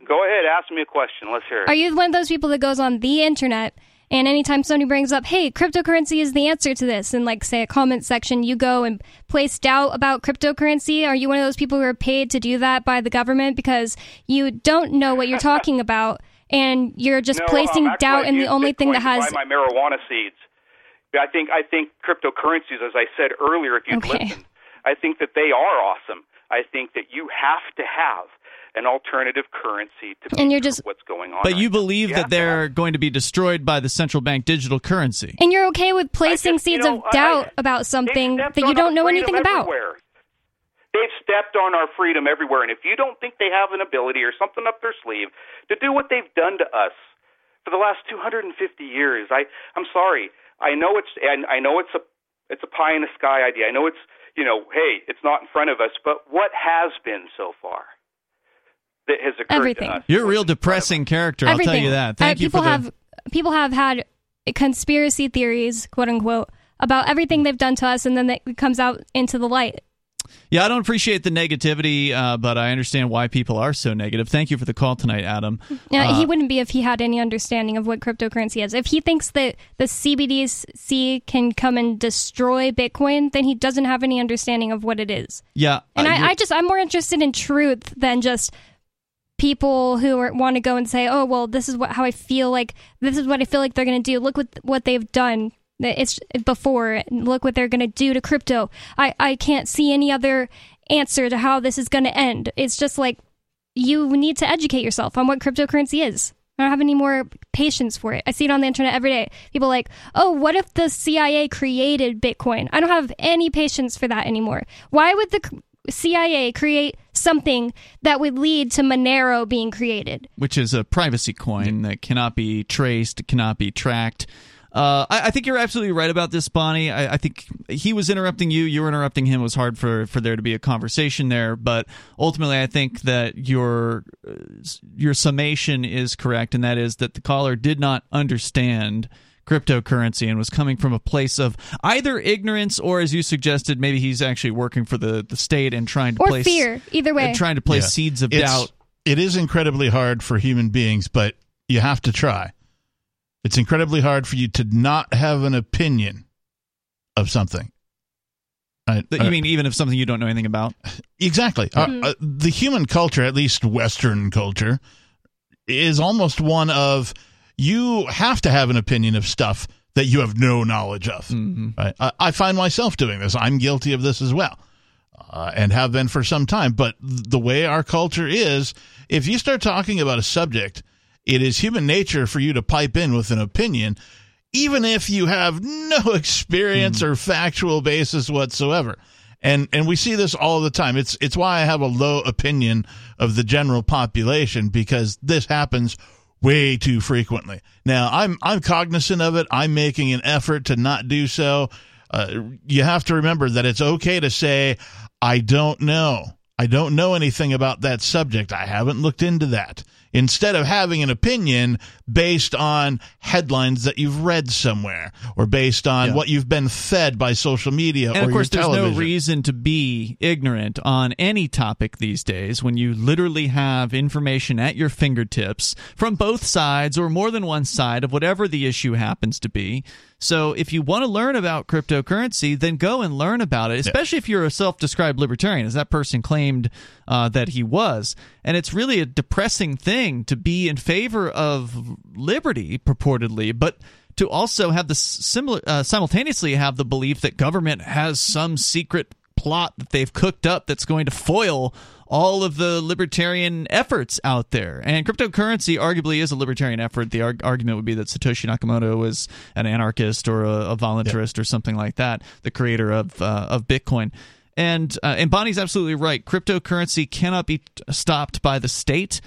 Go ahead, ask me a question. Let's hear it. Are you one of those people that goes on the internet and anytime somebody brings up, hey, cryptocurrency is the answer to this, and like say a comment section, you go and place doubt about cryptocurrency? Are you one of those people who are paid to do that by the government because you don't know what you're talking about and you're just no, placing um, doubt in the only thing that has my marijuana seeds. I think I think cryptocurrencies, as I said earlier, if you'd Okay. listened, I think that they are awesome. I think that you have to have an alternative currency to And be you're just- what's going on. But right you believe You that have to they're going to be destroyed by the central bank digital currency. and you're okay with placing just- you seeds know, of doubt I- about something that you don't know anything freedom about. everywhere. They've stepped on our freedom everywhere, and if you don't think they have an ability or something up their sleeve to do what they've done to us for the last 250 years, I I'm sorry. I know it's and I know it's a it's a pie in the sky idea. I know it's you know, hey, it's not in front of us, but what has been so far that has occurred Everything. to us? You're a real in front of depressing us? character. I'll tell you that. Uh, Thank you people for the. have people have had conspiracy theories, quote unquote, about everything they've done to us, and then it comes out into the light. Yeah, I don't appreciate the negativity, uh, but I understand why people are so negative. Thank you for the call tonight, Adam. Yeah, Uh, he wouldn't be if he had any understanding of what cryptocurrency is. If he thinks that the CBDC can come and destroy Bitcoin, then he doesn't have any understanding of what it is. yeah, And uh, I, I just I'm more interested in truth than just people who are, want to go and say, "Oh, well, this is what how I feel like. This is what I feel like they're going to do. Look what what they've done." It's before. Look what they're going to do to crypto. I I can't see any other answer to how this is going to end. It's just like you need to educate yourself on what cryptocurrency is. I don't have any more patience for it. I see it on the internet every day. People like, oh, what if the CIA created Bitcoin? I don't have any patience for that anymore. Why would the CIA create something that would lead to Monero being created? Which is a privacy coin that cannot be traced, cannot be tracked. Uh, I, I, think you're absolutely right about this, Bonnie. I, I, think he was interrupting you, you were interrupting him. It was hard for, for there to be a conversation there, but ultimately, I think that your uh, your summation is correct, and that is that the caller did not understand cryptocurrency and was coming from a place of either ignorance or, as you suggested, maybe he's actually working for the, the state and trying to or place fear. Either way, trying to place yeah. seeds of it's, doubt. It is incredibly hard for human beings, but you have to try. It's incredibly hard for you to not have an opinion of something. Right. You mean even if something you don't know anything about? Exactly. Uh, mm-hmm. Uh, uh, the human culture, at least Western culture, is almost one of you have to have an opinion of stuff that you have no knowledge of. Mm-hmm. Right? I, I, find myself doing this. I'm guilty of this as well, uh, and have been for some time. But the way our culture is, if you start talking about a subject it is human nature for you to pipe in with an opinion, even if you have no experience mm. or factual basis whatsoever. And and we see this all the time. It's it's why I have a low opinion of the general population because this happens way too frequently. Now I'm I'm cognizant of it. I'm making an effort to not do so. Uh, you have to remember that it's okay to say I don't know. I don't know anything about that subject. I haven't looked into that instead of having an opinion based on headlines that you've read somewhere or based on yeah. what you've been fed by social media and of course there's no reason to be ignorant on any topic these days when you literally have information at your fingertips from both sides or more than one side of whatever the issue happens to be so if you want to learn about cryptocurrency, then go and learn about it, especially yeah. if you're a self described libertarian, as that person claimed uh, that he was. And it's really a depressing thing to be in favor of liberty, purportedly, but to also have the similar uh, simultaneously have the belief that government has some secret plot that they've cooked up that's going to foil all of the libertarian efforts out there. And cryptocurrency arguably is a libertarian effort. The arg- argument would be that Satoshi Nakamoto was an anarchist or a, a voluntarist or something like that, the creator of uh, of Bitcoin. And uh, and Bonnie's absolutely right. Cryptocurrency cannot be stopped by the state,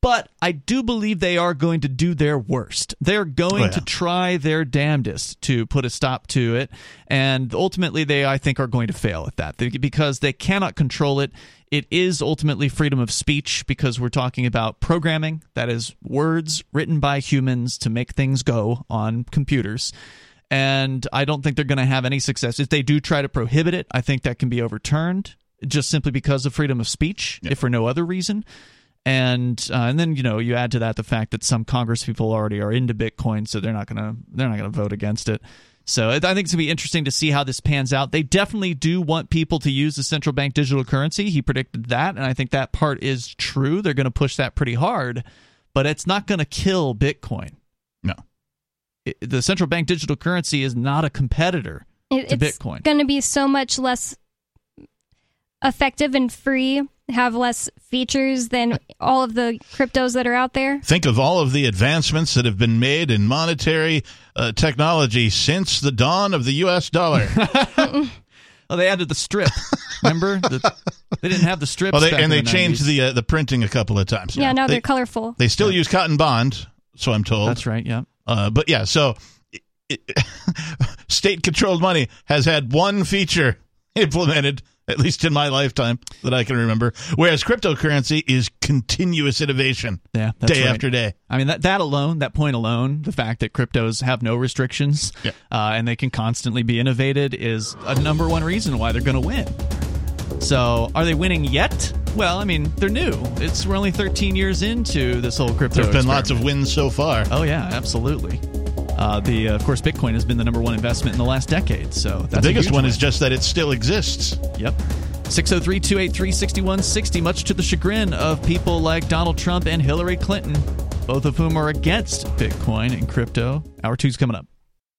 but I do believe they are going to do their worst. They're going oh, yeah. to try their damnedest to put a stop to it, and ultimately, they I think are going to fail at that because they cannot control it. It is ultimately freedom of speech because we're talking about programming that is words written by humans to make things go on computers. And I don't think they're going to have any success. If they do try to prohibit it, I think that can be overturned just simply because of freedom of speech, yeah. if for no other reason and uh, and then you know you add to that the fact that some Congress people already are into Bitcoin, so they're not gonna they're not gonna vote against it. So I think it's gonna be interesting to see how this pans out. They definitely do want people to use the central bank digital currency. He predicted that, and I think that part is true. They're going to push that pretty hard, but it's not going to kill Bitcoin. No, it, the central bank digital currency is not a competitor it, to Bitcoin. It's going to be so much less effective and free have less features than all of the cryptos that are out there? Think of all of the advancements that have been made in monetary uh, technology since the dawn of the U.S. dollar. Oh, they added the strip. Remember, the, they didn't have the strip. Well, they, and they the changed 90s. the uh, the printing a couple of times. Yeah, now they, are colorful. They still yeah. use cotton bond, so I'm told. That's right. Yeah. Uh, but yeah, so state controlled money has had one feature implemented at least in my lifetime that I can remember. Whereas cryptocurrency is continuous innovation, yeah, day right. after day. I mean that that alone, that point alone, the fact that cryptos have no restrictions yeah. uh, and they can constantly be innovated is a number one reason why they're going to win. So, are they winning yet? Well, I mean, they're new. It's we're only 13 years into this whole crypto. There's been experiment. lots of wins so far. Oh yeah, absolutely. Uh, the uh, of course, Bitcoin has been the number one investment in the last decade. So the biggest one win. is just that it still exists. Yep. 603 283 6160, much to the chagrin of people like Donald Trump and Hillary Clinton, both of whom are against Bitcoin and crypto. Hour two's coming up.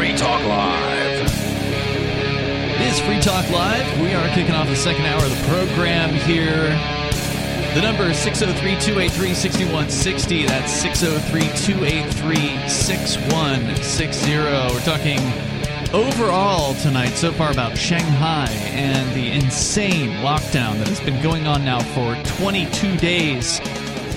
Free Talk Live. It is Free Talk Live. We are kicking off the second hour of the program here. The number is 603 283 6160. That's 603 283 6160. We're talking overall tonight so far about Shanghai and the insane lockdown that has been going on now for 22 days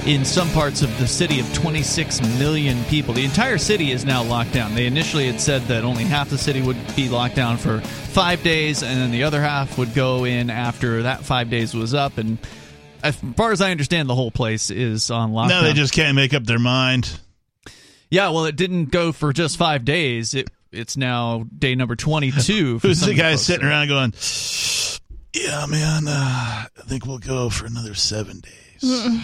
in some parts of the city of 26 million people. The entire city is now locked down. They initially had said that only half the city would be locked down for five days, and then the other half would go in after that five days was up. And as far as I understand, the whole place is on lockdown. No, they just can't make up their mind. yeah. Well, it didn't go for just five days. It it's now day number 22. for Who's the guy folks. sitting around going, Yeah, man, uh, I think we'll go for another seven days.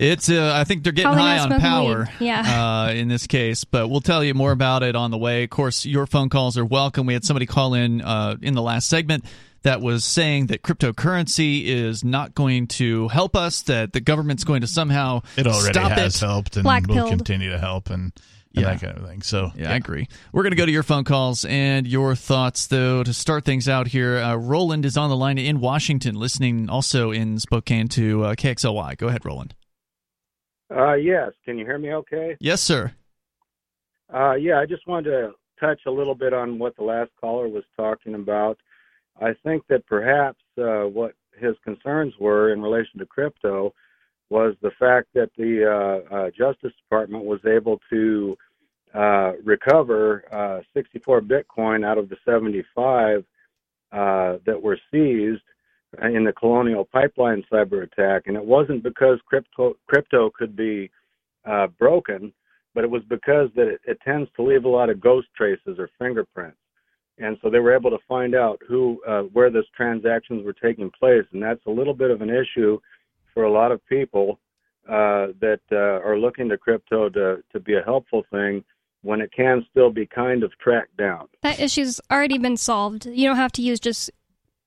It's uh, I think they're getting Probably high on power. Yeah. Uh, in this case, but we'll tell you more about it on the way. Of course, your phone calls are welcome. We had somebody call in uh, in the last segment that was saying that cryptocurrency is not going to help us. That the government's going to somehow It already stop has it. helped and Black will continue to help and, and Yeah. that kind of thing. So, Yeah, I agree. We're going to go to your phone calls and your thoughts, though, to start things out here. Uh, Roland is on the line in Washington, listening also in Spokane to uh, KXLY. Go ahead, Roland. Uh, yes. Can you hear me okay? Yes, sir. Uh, yeah, I just wanted to touch a little bit on what the last caller was talking about. I think that perhaps uh, what his concerns were in relation to crypto was the fact that the uh, uh, Justice Department was able to uh, recover uh, 64 Bitcoin out of the 75 uh, that were seized in the Colonial Pipeline cyber attack, and it wasn't because crypto crypto could be uh, broken, but it was because that it, it tends to leave a lot of ghost traces or fingerprints, and so they were able to find out who uh, where those transactions were taking place, and that's a little bit of an issue for a lot of people uh, that uh, are looking to crypto to to be a helpful thing when it can still be kind of tracked down. That issue's already been solved. You don't have to use just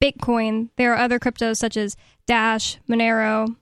Bitcoin. There are other cryptos such as Dash, Monero.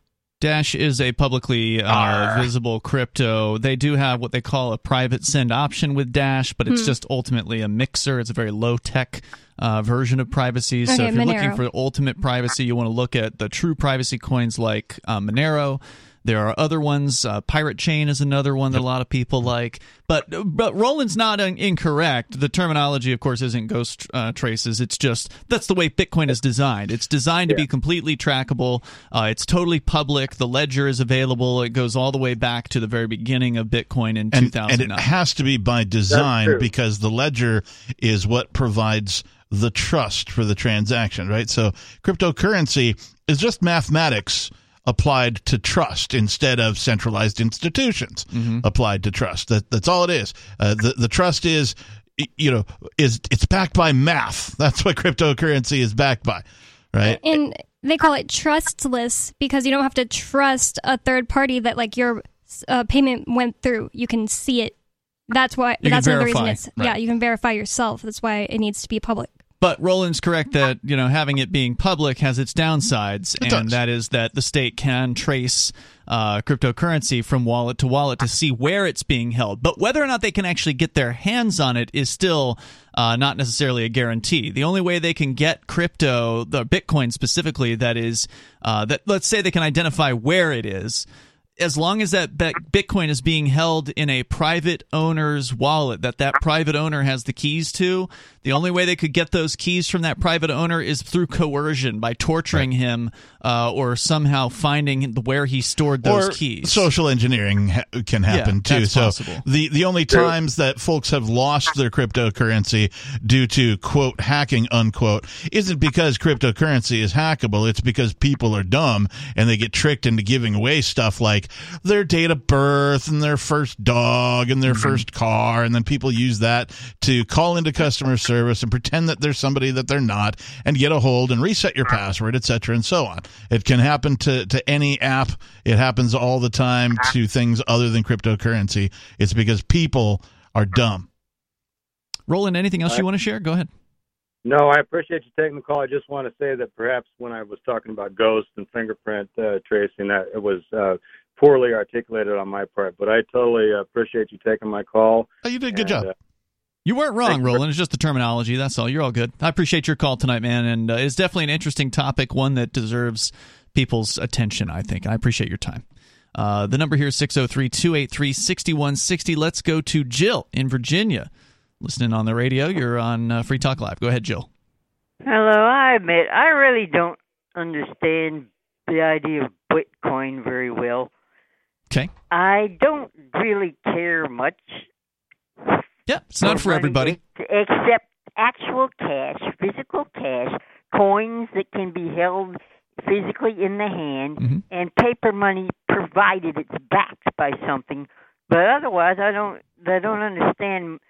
Dash is a publicly uh, visible crypto. They do have what they call a private send option with Dash, but it's just ultimately a mixer. It's a very low tech uh, version of privacy. so if you're looking for ultimate privacy, you want to look at the true privacy coins like uh, Monero. There are other ones. Uh, Pirate Chain is another one that a lot of people like. But but Roland's not in- incorrect. The terminology, of course, isn't ghost uh, traces. It's just that's the way Bitcoin is designed. It's designed to be completely trackable. Uh, it's totally public. The ledger is available. It goes all the way back to the very beginning of Bitcoin in and, and 2009. it has to be by design because the ledger is what provides the trust for the transaction, right? So cryptocurrency is just mathematics applied to trust instead of centralized institutions applied to trust. That that's all it is. Uh, the the trust is you know is it's backed by math. That's what cryptocurrency is backed by, right? And they call it trustless because you don't have to trust a third party that like your uh, payment went through. You can see it. That's why. You can that's another reason verify, it's right. yeah. You can verify yourself. That's why it needs to be public. But Roland's correct that you know having it being public has its downsides, It and does. that is that the state can trace uh, cryptocurrency from wallet to wallet to see where it's being held. But whether or not they can actually get their hands on it is still uh, not necessarily a guarantee. The only way they can get crypto, the Bitcoin specifically, that is uh, that let's say they can identify where it is as long as that Bitcoin is being held in a private owner's wallet that that private owner has the keys to, the only way they could get those keys from that private owner is through coercion by torturing him uh, or somehow finding where he stored those or keys. social engineering ha- can happen Yeah, too. that's so possible. the the only times that folks have lost their cryptocurrency due to quote hacking unquote isn't because cryptocurrency is hackable. It's because people are dumb and they get tricked into giving away stuff like their date of birth and their first dog and their Mm-hmm. first car, and then people use that to call into customer service and pretend that there's somebody that they're not and get a hold and reset your password, etc., and so on. It can happen to to any app. It happens all the time to things other than cryptocurrency. It's because people are dumb. Roland, anything else you want to share? Go ahead. No, I appreciate you taking the call. I just want to say that perhaps when I was talking about ghost and fingerprint uh, tracing, that it was uh, poorly articulated on my part. But I totally appreciate you taking my call. Oh, you did a good And, job. uh, You weren't wrong, Thank you. Roland. It's just the terminology. That's all. You're all good. I appreciate your call tonight, man. And uh, it's definitely an interesting topic, one that deserves people's attention, I think. I appreciate your time. Uh, the number here is 603 283 6160. Let's go to Jill in Virginia. Listening on the radio. You're on uh, Free Talk Live. Go ahead, Jill. Hello, I admit I really don't understand the idea of Bitcoin very well. Okay. I don't really care much. Yeah, it's not for everybody. Except actual cash, physical cash, coins that can be held physically in the hand, Mhm. and paper money provided it's backed by something. But otherwise, I don't. I don't understand.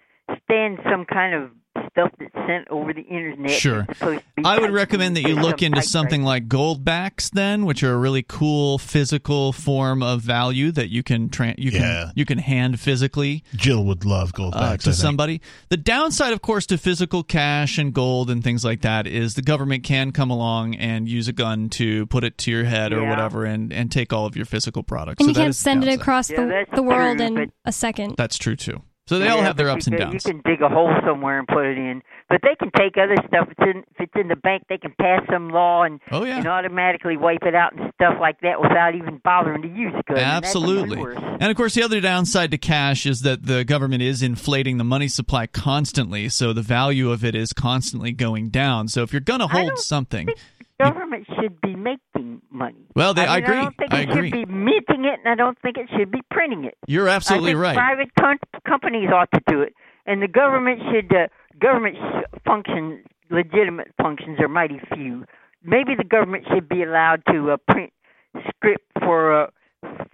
Stand some kind of stuff that's sent over the internet. Sure. that's supposed to be I would recommend that you look into typewriter. something like gold backs then, which are a really cool physical form of value that you can tra- you can you can hand physically Jill would love gold uh, backs. to I think. somebody. The downside, of course, to physical cash and gold and things like that is the government can come along and use a gun to put it to your head or whatever and, and take all of your physical products. And So you can't is the send it across Yeah, the, the world true, in but- a second. That's true too. So they all have their ups and downs. You can dig a hole somewhere and put it in. But they can take other stuff. If it's in, if it's in the bank, they can pass some law and, Oh, yeah. and automatically wipe it out and stuff like that without even bothering to use a gun. and Absolutely. And of course, the other downside to cash is that the government is inflating the money supply constantly, so the value of it is constantly going down. So if you're going to hold something, think government should be making money. Well, they- I mean, agree. I don't think I it agree. should be minting it, and I don't think it should be printing it. you're absolutely I think right. Private com- companies ought to do it, and the government should. Uh, government sh- function, legitimate functions, are mighty few. Maybe the government should be allowed to uh, print script for uh,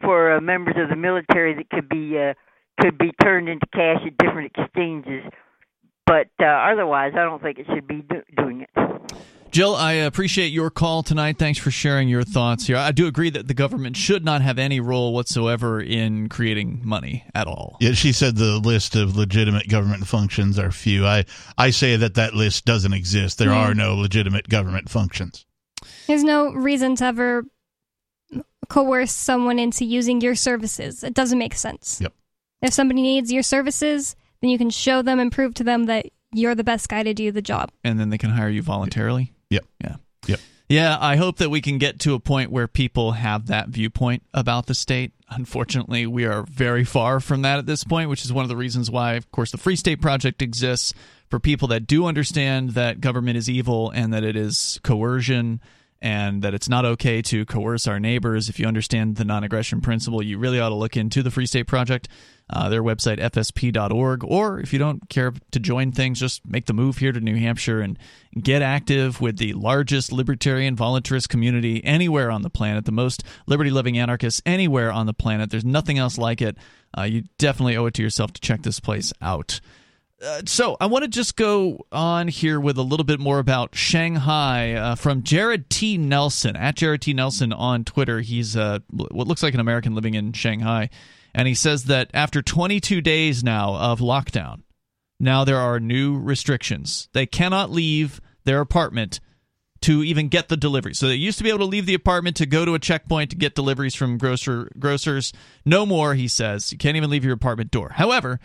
for uh, members of the military that could be uh, could be turned into cash at different exchanges. But uh, otherwise, I don't think it should be do- doing it. Jill, I appreciate your call tonight. Thanks for sharing your thoughts here. I do agree that the government should not have any role whatsoever in creating money at all. Yeah, she said the list of legitimate government functions are few. I, I say that that list doesn't exist. There are no legitimate government functions. There's no reason to ever coerce someone into using your services. It doesn't make sense. Yep. If somebody needs your services, then you can show them and prove to them that you're the best guy to do the job. And then they can hire you voluntarily. Yep. Yeah. Yep. Yeah, I hope that we can get to a point where people have that viewpoint about the state. Unfortunately, we are very far from that at this point, which is one of the reasons why, of course, the Free State Project exists for people that do understand that government is evil and that it is coercion and that it's not okay to coerce our neighbors. If you understand the non aggression principle, you really ought to look into the Free State Project, uh, their website, fsp.org. Or if you don't care to join things, just make the move here to New Hampshire and get active with the largest libertarian voluntarist community anywhere on the planet, the most liberty loving anarchists anywhere on the planet. There's nothing else like it. Uh, you definitely owe it to yourself to check this place out. Uh, so I want to just go on here with a little bit more about Shanghai uh, from Jared T. Nelson at Jared T. Nelson on Twitter. He's uh, what looks like an American living in Shanghai, and he says that after 22 days now of lockdown, now there are new restrictions. They cannot leave their apartment to even get the delivery. So they used to be able to leave the apartment to go to a checkpoint to get deliveries from grocer grocers. No more, he says. You can't even leave your apartment door. However,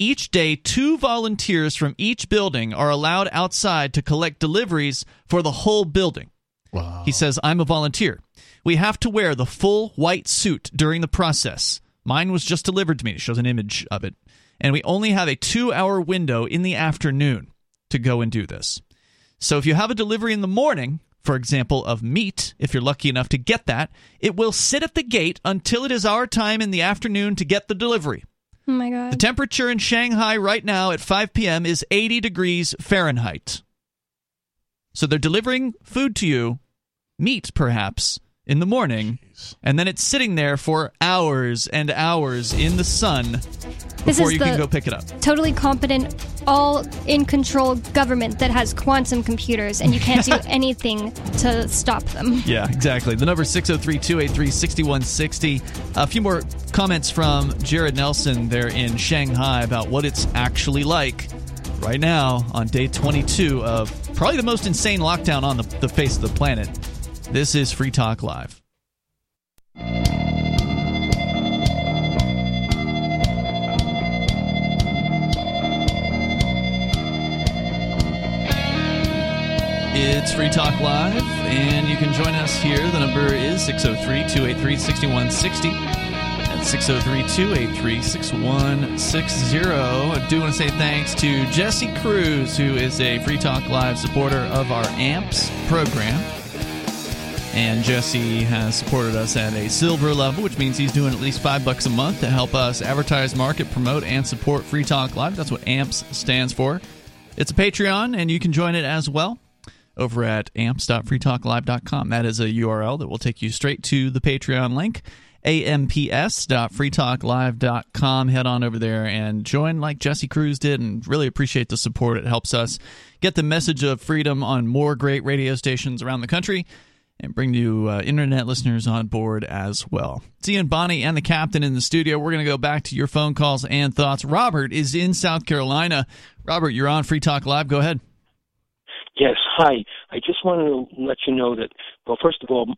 each day, two volunteers from each building are allowed outside to collect deliveries for the whole building. Wow. He says, I'm a volunteer. We have to wear the full white suit during the process. Mine was just delivered to me. It shows an image of it. And we only have a two hour window in the afternoon to go and do this. So if you have a delivery in the morning, for example, of meat, if you're lucky enough to get that, it will sit at the gate until it is our time in the afternoon to get the delivery. Oh my god. The temperature in Shanghai right now at 5 p.m. is 80 degrees Fahrenheit. So they're delivering food to you, meat perhaps, in the morning, and then it's sitting there for hours and hours in the sun before you can go pick it up. totally competent, all in control government that has quantum computers, and you can't do anything to stop them. Yeah, exactly. The number 603 283 6160. A few more comments from Jared Nelson there in Shanghai about what it's actually like right now on day 22 of probably the most insane lockdown on the, the face of the planet. This is Free Talk Live. It's Free Talk Live, and you can join us here. The number is 603 283 6160. That's 603 283 6160. I do want to say thanks to Jesse Cruz, who is a Free Talk Live supporter of our AMPS program. And Jesse has supported us at a silver level, which means he's doing at least five bucks a month to help us advertise, market, promote, and support Free Talk Live. That's what AMPS stands for. It's a Patreon, and you can join it as well over at amps.freetalklive.com. That is a URL that will take you straight to the Patreon link, amps.freetalklive.com. Head on over there and join like Jesse Cruz did and really appreciate the support. It helps us get the message of freedom on more great radio stations around the country and bring new uh, internet listeners on board as well. Ian Bonnie and the captain in the studio. We're going to go back to your phone calls and thoughts. Robert is in South Carolina. Robert, you're on Free Talk Live. Go ahead. Yes, hi. I just wanted to let you know that, well, first of all,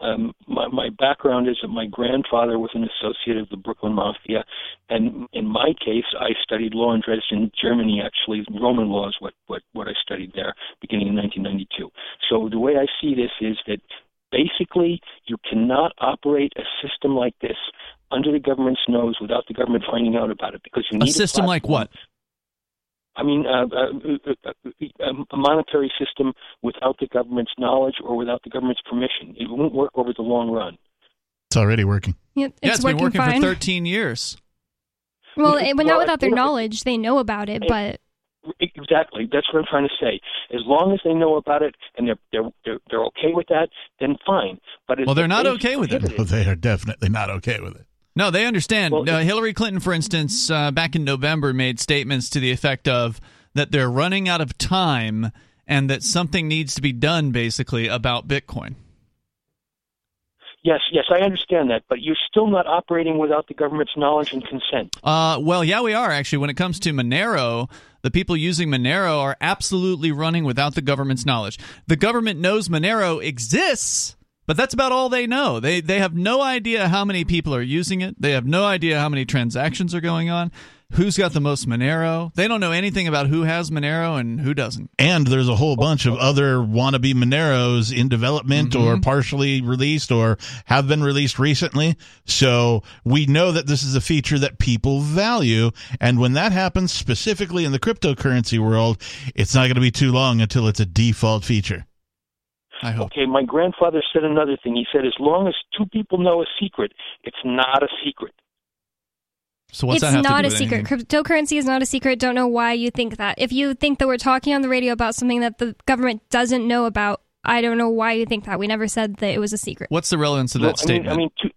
um, my, my background is that my grandfather was an associate of the Brooklyn Mafia, and in my case, I studied law in Dresden, Germany. Actually, Roman law is what what what I studied there, beginning in 1992. So the way I see this is that basically you cannot operate a system like this under the government's nose without the government finding out about it because you need A system like what? I mean, uh, uh, uh, uh, a monetary system without the government's knowledge or without the government's permission. It won't work over the long run. It's already working. Yeah, yeah, it's it's been working fine. for 13 years. Well, it, Well, not without their knowledge. They know about it, but Exactly. That's what I'm trying to say. As long as they know about it and they're they're they're, they're okay with that, then fine. But Well, they're not okay with it. No, they are definitely not okay with it. No, they understand. Well, uh, Hillary Clinton, for instance, uh, back in November, made statements to the effect of that they're running out of time and that something needs to be done, basically, about Bitcoin. Yes, yes, I understand that, but you're still not operating without the government's knowledge and consent. Uh, well, yeah, we are actually. When it comes to Monero, the people using Monero are absolutely running without the government's knowledge. The government knows Monero exists, but that's about all they know. They they have no idea how many people are using it. They have no idea how many transactions are going on. Who's got the most Monero? They don't know anything about who has Monero and who doesn't. And there's a whole bunch of other wannabe Moneros in development or Mm-hmm. partially released or have been released recently. So we know that this is a feature that people value. And when that happens, specifically in the cryptocurrency world, it's not going to be too long until it's a default feature. I hope. Okay, my grandfather said another thing. He said, as long as two people know a secret, it's not a secret. So what's it's that have to not do a with secret. anything? Cryptocurrency is not a secret. Don't know why you think that. If you think that we're talking on the radio about something that the government doesn't know about, I don't know why you think that. We never said that it was a secret. What's the relevance of Well, that I mean, statement? I mean, two,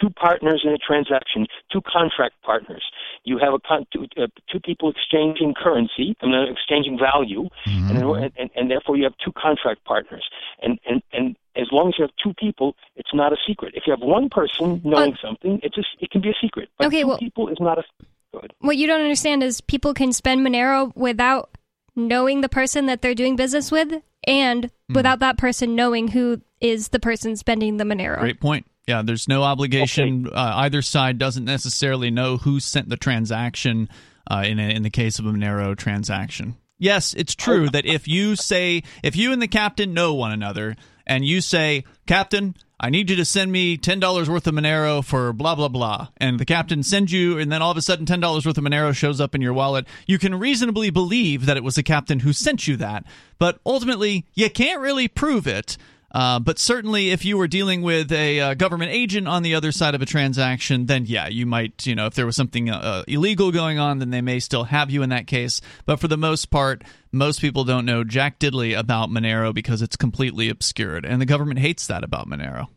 two partners in a transaction, two contract partners. You have a con- two, uh, two people exchanging currency, I mean, exchanging value, and, and and therefore you have two contract partners. And and and as long as you have two people, it's not a secret. If you have one person knowing something, it's a, it can be a secret. But Okay, two well- people is not a. Good. What you don't understand is people can spend Monero without knowing the person that they're doing business with and Hmm. without that person knowing who is the person spending the Monero. Great point. Yeah, there's no obligation. Uh, either side doesn't necessarily know who sent the transaction uh, in, a, in the case of a Monero transaction. Yes, it's true that if you say, if you and the captain know one another, and you say, Captain, I need you to send me $10 worth of Monero for blah, blah, blah, and the captain sends you, and then all of a sudden $10 worth of Monero shows up in your wallet, you can reasonably believe that it was the captain who sent you that. But ultimately, you can't really prove it. Uh, but certainly, if you were dealing with a uh, government agent on the other side of a transaction, then yeah, you might, you know, if there was something uh, illegal going on, then they may still have you in that case. But for the most part, most people don't know jack diddley about Monero because it's completely obscured, and the government hates that about Monero.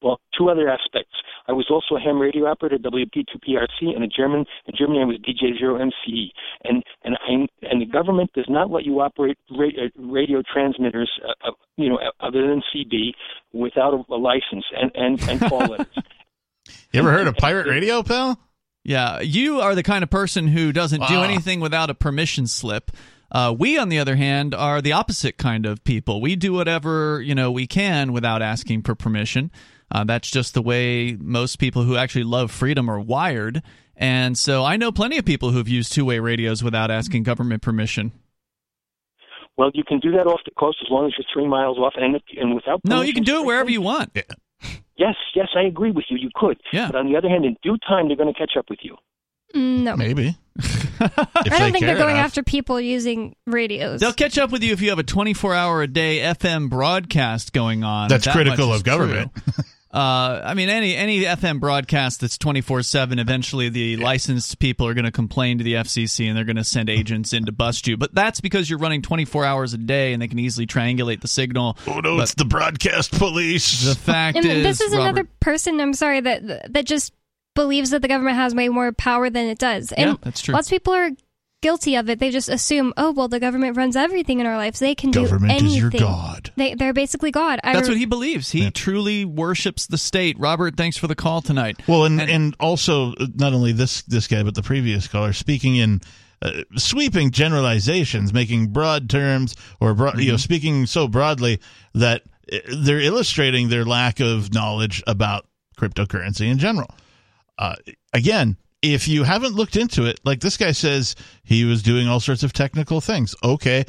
Well, two other aspects. I was also a ham radio operator at WP2PRC, and in German, in Germany, I was DJ0MCE. And and I and the government does not let you operate radio, radio transmitters, uh, uh, you know, other than CB, without a, a license and and and call letters. You ever heard of pirate radio, pal? Yeah, you are the kind of person who doesn't do anything without a permission slip. Uh, we, on the other hand, are the opposite kind of people. We do whatever you know we can without asking for permission. Uh, that's just the way most people who actually love freedom are wired. And so I know plenty of people who've used two-way radios without asking government permission. Well, you can do that off the coast as long as you're three miles off, and and without. No, you can do it wherever you want. Yes, yes, I agree with you. You could. Yeah. But on the other hand, in due time, they're going to catch up with you. Mm, No. Maybe. I don't think they're going after people using radios. They'll catch up with you if you have a 24-hour a day FM broadcast going on. That's That critical of government. true. Uh, I mean, any any FM broadcast that's twenty four seven, eventually the licensed people are going to complain to the FCC and they're going to send agents in to bust you. But that's because you're running twenty four hours a day and they can easily triangulate the signal. Oh no, But it's the broadcast police. the fact and is, this is Robert, another person i'm sorry that that just believes that the government has way more power than it does and Yeah, that's true. lots of people are guilty of it they just assume oh well the government runs everything in our lives they can Government do anything is your god. they, they're basically god I That's re- what he believes. He truly worships the state. Robert, thanks for the call tonight. Well, and, and also uh, not only this this guy, but the previous caller speaking in uh, sweeping generalizations, making broad terms or broad, you know speaking so broadly that uh, they're illustrating their lack of knowledge about cryptocurrency in general. Uh, again. If you haven't looked into it, like this guy says he was doing all sorts of technical things. Okay,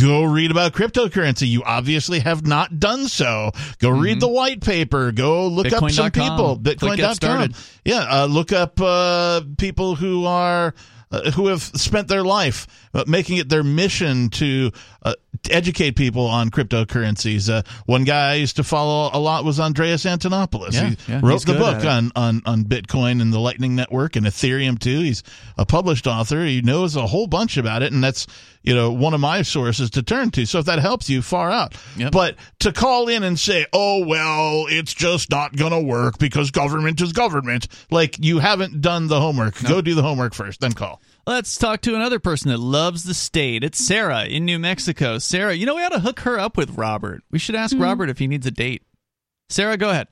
go read about cryptocurrency. You obviously have not done so. Go read the white paper. Go look up some Bitcoin.com. people. Bitcoin.com. Yeah, uh, look up uh, people who are uh, who have spent their life uh, making it their mission to uh, educate people on cryptocurrencies. Uh, one guy I used to follow a lot was Andreas Antonopoulos. Yeah, he yeah, wrote the book on, on on Bitcoin and the Lightning Network and Ethereum too. He's a published author. He knows a whole bunch about it, and that's you know one of my sources to turn to. So if that helps you, far out. Yep. But to call in and say, "Oh well, it's just not going to work because government is government," like you haven't done the homework. Go do the homework first, then call. Let's talk to another person that loves the state. It's Sarah in New Mexico. Sarah, you know, we ought to hook her up with Robert. We should ask Robert if he needs a date. Sarah, go ahead.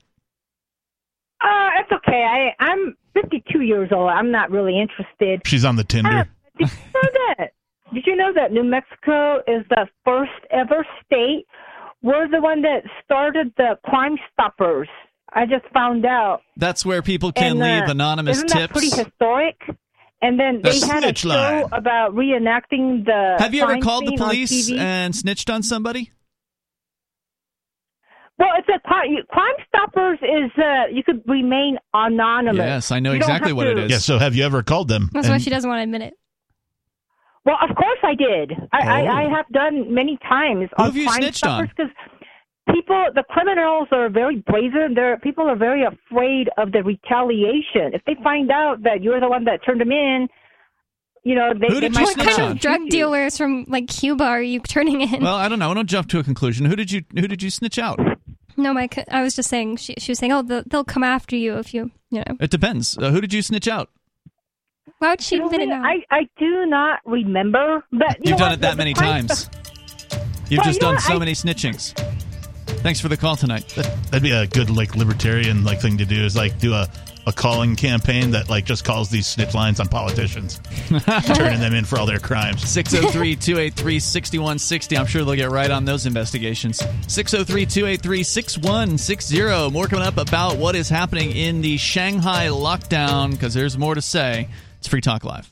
Uh, it's okay. I I'm 52 years old. I'm not really interested. She's on the Tinder. Did you know that? Did you know that New Mexico is the first ever state? We're the one that started the Crime Stoppers. I just found out. That's where people can And, uh, leave anonymous isn't that tips. pretty historic? And then The they had a snitch show line. about reenacting the. Have you ever called the police and snitched on somebody? Well, it's a crime. Crime Stoppers is uh, you could remain anonymous. Yes, I know You exactly what it to- is. Yeah. So have you ever called them? that's why she doesn't want to admit it Well, of course I did. I, Oh. I, I have done many times Who have you Crime snitched on? because people, the criminals are very brazen. They're people are very afraid of the retaliation. If they find out that you're the one that turned them in, you know they, Who they you might what kind on? of drug dealers from like cuba are you turning in Well, I don't know. I don't jump to a conclusion. Who did you Who did you snitch out? no my i was just saying she, she was saying oh they'll, they'll come after you if you you know It depends. Uh, who did you snitch out? why would she You know, admit it I, I do not remember, but you You've know done what? it that many times. You've Well, just you know done what? so I- many snitchings. Thanks for the call tonight. That'd be a good like libertarian like thing to do is like do a, a calling campaign that like just calls these snitch lines on politicians, turning them in for all their crimes. 603 283 6160. I'm sure they'll get right on those investigations. 603 283 6160. More coming up about what is happening in the Shanghai lockdown because there's more to say. It's Free Talk Live.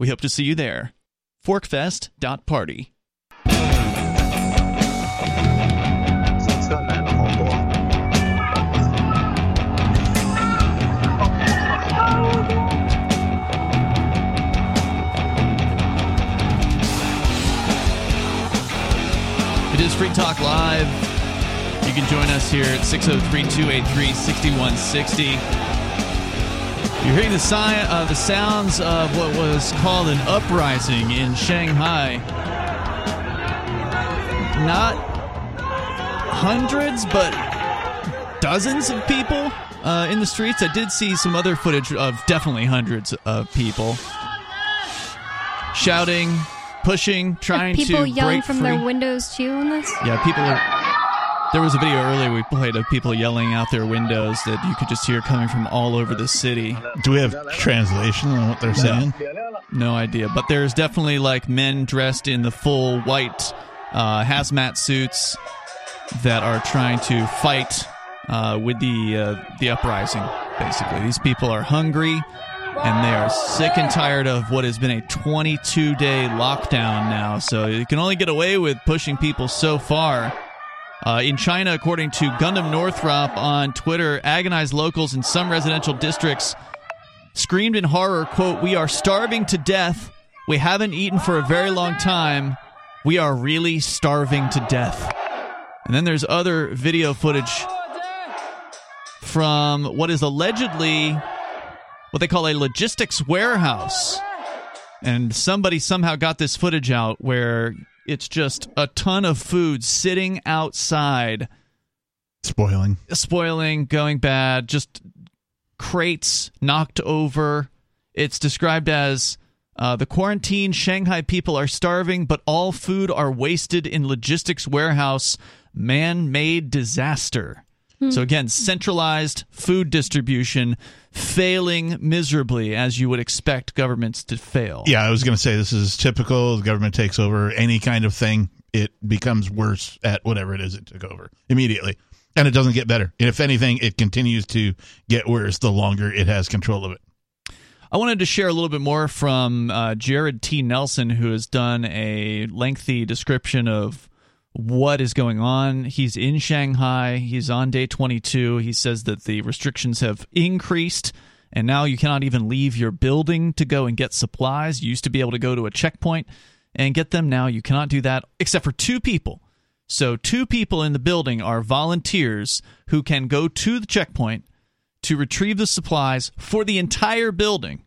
We hope to see you there. Porcfest.party. It is Free Talk Live. You can join us here at 603 283 6160. You're hearing the, si- uh, the sounds of what was called an uprising in Shanghai. Not hundreds, but dozens of people uh, in the streets. I did see some other footage of definitely hundreds of people shouting, pushing, trying People to yelling break from free. their windows too on this. Yeah, people are. There was a video earlier we played of people yelling out their windows that you could just hear coming from all over the city. Do we have translation on what they're saying? No idea, but there's definitely like men dressed in the full white uh, hazmat suits that are trying to fight uh, with the uh, the uprising. Basically, these people are hungry and they are sick and tired of what has been a 22 day lockdown now. So you can only get away with pushing people so far. Uh, in China, according to Gundam Northrop on Twitter, agonized locals in some residential districts screamed in horror, quote, We are starving to death. We haven't eaten for a very long time. We are really starving to death. And then there's other video footage from what is allegedly what they call a logistics warehouse. And somebody somehow got this footage out where it's just a ton of food sitting outside, spoiling, spoiling, going bad, just crates knocked over. It's described as uh, the quarantine Shanghai people are starving, but all food are wasted in logistics warehouse. Man made disaster. So, again, centralized food distribution failing miserably as you would expect governments to fail. Yeah, I was going to say this is typical. The government takes over any kind of thing, it becomes worse at whatever it is it took over immediately. And it doesn't get better. If anything, it continues to get worse the longer it has control of it. I wanted to share a little bit more from uh, Jared T. Nelson, who has done a lengthy description of what is going on. He's in Shanghai. He's on day 22. He says that the restrictions have increased, and now you cannot even leave your building to go and get supplies. You used to be able to go to a checkpoint and get them. Now you cannot do that except for two people. So, two people in the building are volunteers who can go to the checkpoint to retrieve the supplies for the entire building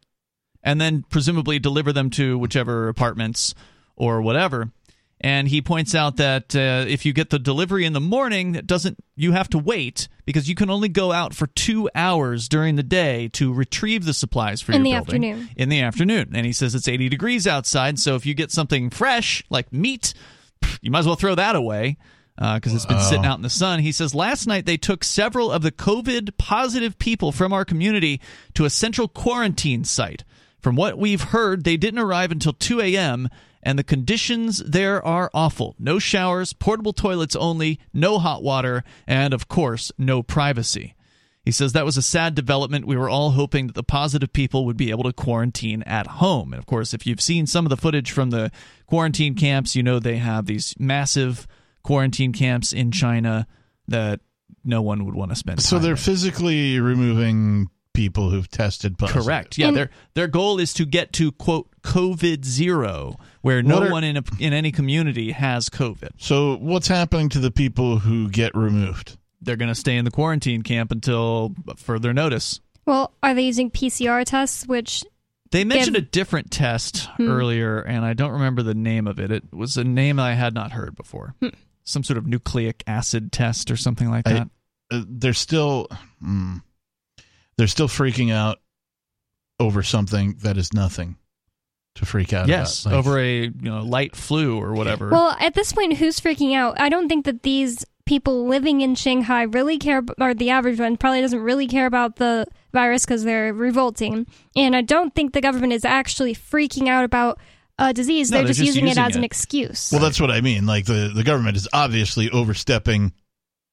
and then presumably deliver them to whichever apartments or whatever. And he points out that uh, if you get the delivery in the morning, it doesn't you have to wait because you can only go out for two hours during the day to retrieve the supplies for In your the building afternoon. in the afternoon. And he says it's 80 degrees outside, so if you get something fresh like meat, you might as well throw that away because it's been Wow. sitting out in the sun. He says last night they took several of the COVID positive people from our community to a central quarantine site. From what we've heard, they didn't arrive until 2 a.m., and the conditions there are awful. No showers, portable toilets only, no hot water, and of course, no privacy. He says that was a sad development. We were all hoping that the positive people would be able to quarantine at home. And of course, if you've seen some of the footage from the quarantine camps, you know they have these massive quarantine camps in China that no one would want to spend. So they're in. physically removing people who've tested positive. Correct. Yeah, And- their their goal is to get to quote COVID zero, where no are- one in a, in any community has COVID. So what's happening to the people who get removed? They're going to stay in the quarantine camp until further notice. Well, are they using PCR tests, which They mentioned Give- a different test Hmm. earlier, and I don't remember the name of it. It was a name I had not heard before. Hmm. Some sort of nucleic acid test or something like I- that. Uh, they're still mm, they're still freaking out over something that is nothing to freak out yes, about. Like, over a you know light flu or whatever. Well, at this point, who's freaking out? I don't think that these people living in Shanghai really care, or the average one probably doesn't really care about the virus because they're revolting. And I don't think the government is actually freaking out about a disease. No, they're, they're just, just using, it using as an excuse. Well, that's what I mean. Like the the government is obviously overstepping.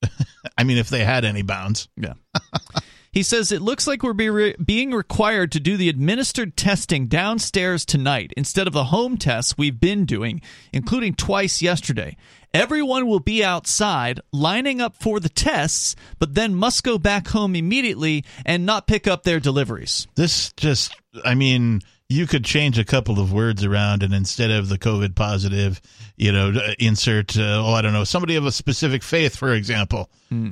I mean, if they had any bounds. Yeah. He says it looks like we're be re- being required to do the administered testing downstairs tonight instead of the home tests we've been doing, including twice yesterday. Everyone will be outside lining up for the tests, but then must go back home immediately and not pick up their deliveries. This just, I mean, you could change a couple of words around, and instead of the COVID positive, you know, uh, insert, uh, oh, I don't know, somebody of a specific faith, for example.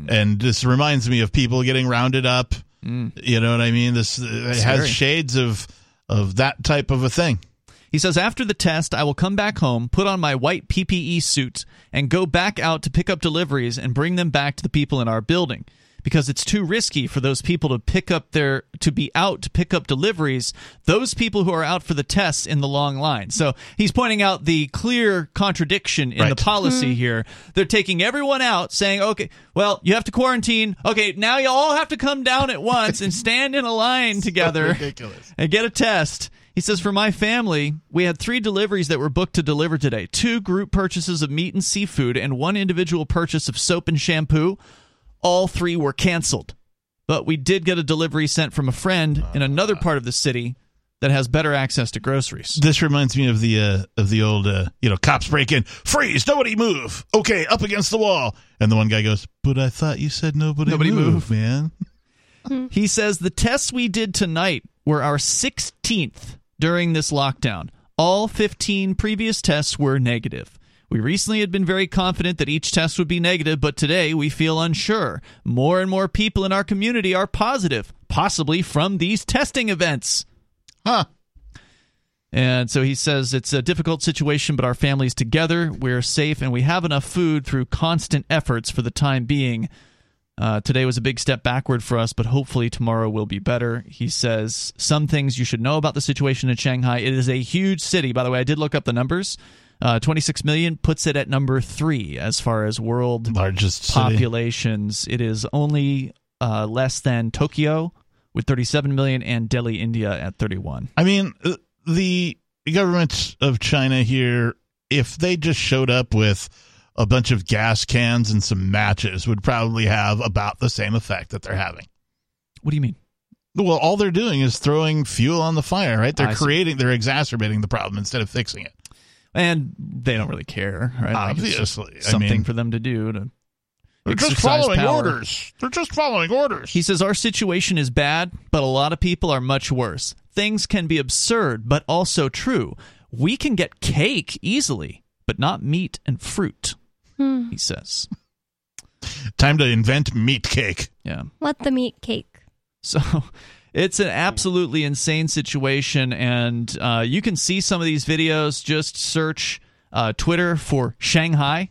And this reminds me of people getting rounded up. You know what I mean? This uh, it has Scary. shades of of that type of a thing. He says, after the test, I will come back home, put on my white PPE suit, and go back out to pick up deliveries and bring them back to the people in our building. Because it's too risky for those people to pick up their to be out to pick up deliveries, those people who are out for the tests in the long line. So he's pointing out the clear contradiction in the Right. policy hmm. here. They're taking everyone out, saying, okay, well, you have to quarantine. Okay, now you all have to come down at once and stand in a line together ridiculous. and get a test. He says, For my family, we had three deliveries that were booked to deliver today two group purchases of meat and seafood, and one individual purchase of soap and shampoo. All three were canceled. But we did get a delivery sent from a friend in another part of the city that has better access to groceries. This reminds me of the uh, of the old uh, you know cops break in, freeze, nobody move. Okay, up against the wall, and the one guy goes, "But I thought you said nobody, Nobody move, move." man." He says the tests we did tonight were our 16th during this lockdown. All 15 previous tests were negative. We recently had been very confident that each test would be negative, but today we feel unsure. More and more people in our community are positive, possibly from these testing events. Huh? And so he says it's a difficult situation, but our family's together, we're safe, and we have enough food through constant efforts for the time being. Uh, today was a big step backward for us, but hopefully tomorrow will be better. He says some things you should know about the situation in Shanghai. It is a huge city. By the way, I did look up the numbers. Uh, 26 million puts it at number three as far as world Largest city. populations. It is only uh, less than Tokyo with 37 million and Delhi, India at 31. I mean, uh, the government of China here, if they just showed up with a bunch of gas cans and some matches, would probably have about the same effect that they're having. What do you mean? Well, all they're doing is throwing fuel on the fire, right? They're I see. creating, they're exacerbating the problem instead of fixing it. And they don't really care, right? Like, it's just Obviously. I something mean- for them to do to They're just following power. orders. They're just following orders. He says our situation is bad, but a lot of people are much worse. Things can be absurd, but also true. We can get cake easily, but not meat and fruit. Hmm. He says. Time to invent meat cake. Yeah. Let the meat cake. So it's an absolutely insane situation, and uh, you can see some of these videos. Just search uh, Twitter for Shanghai,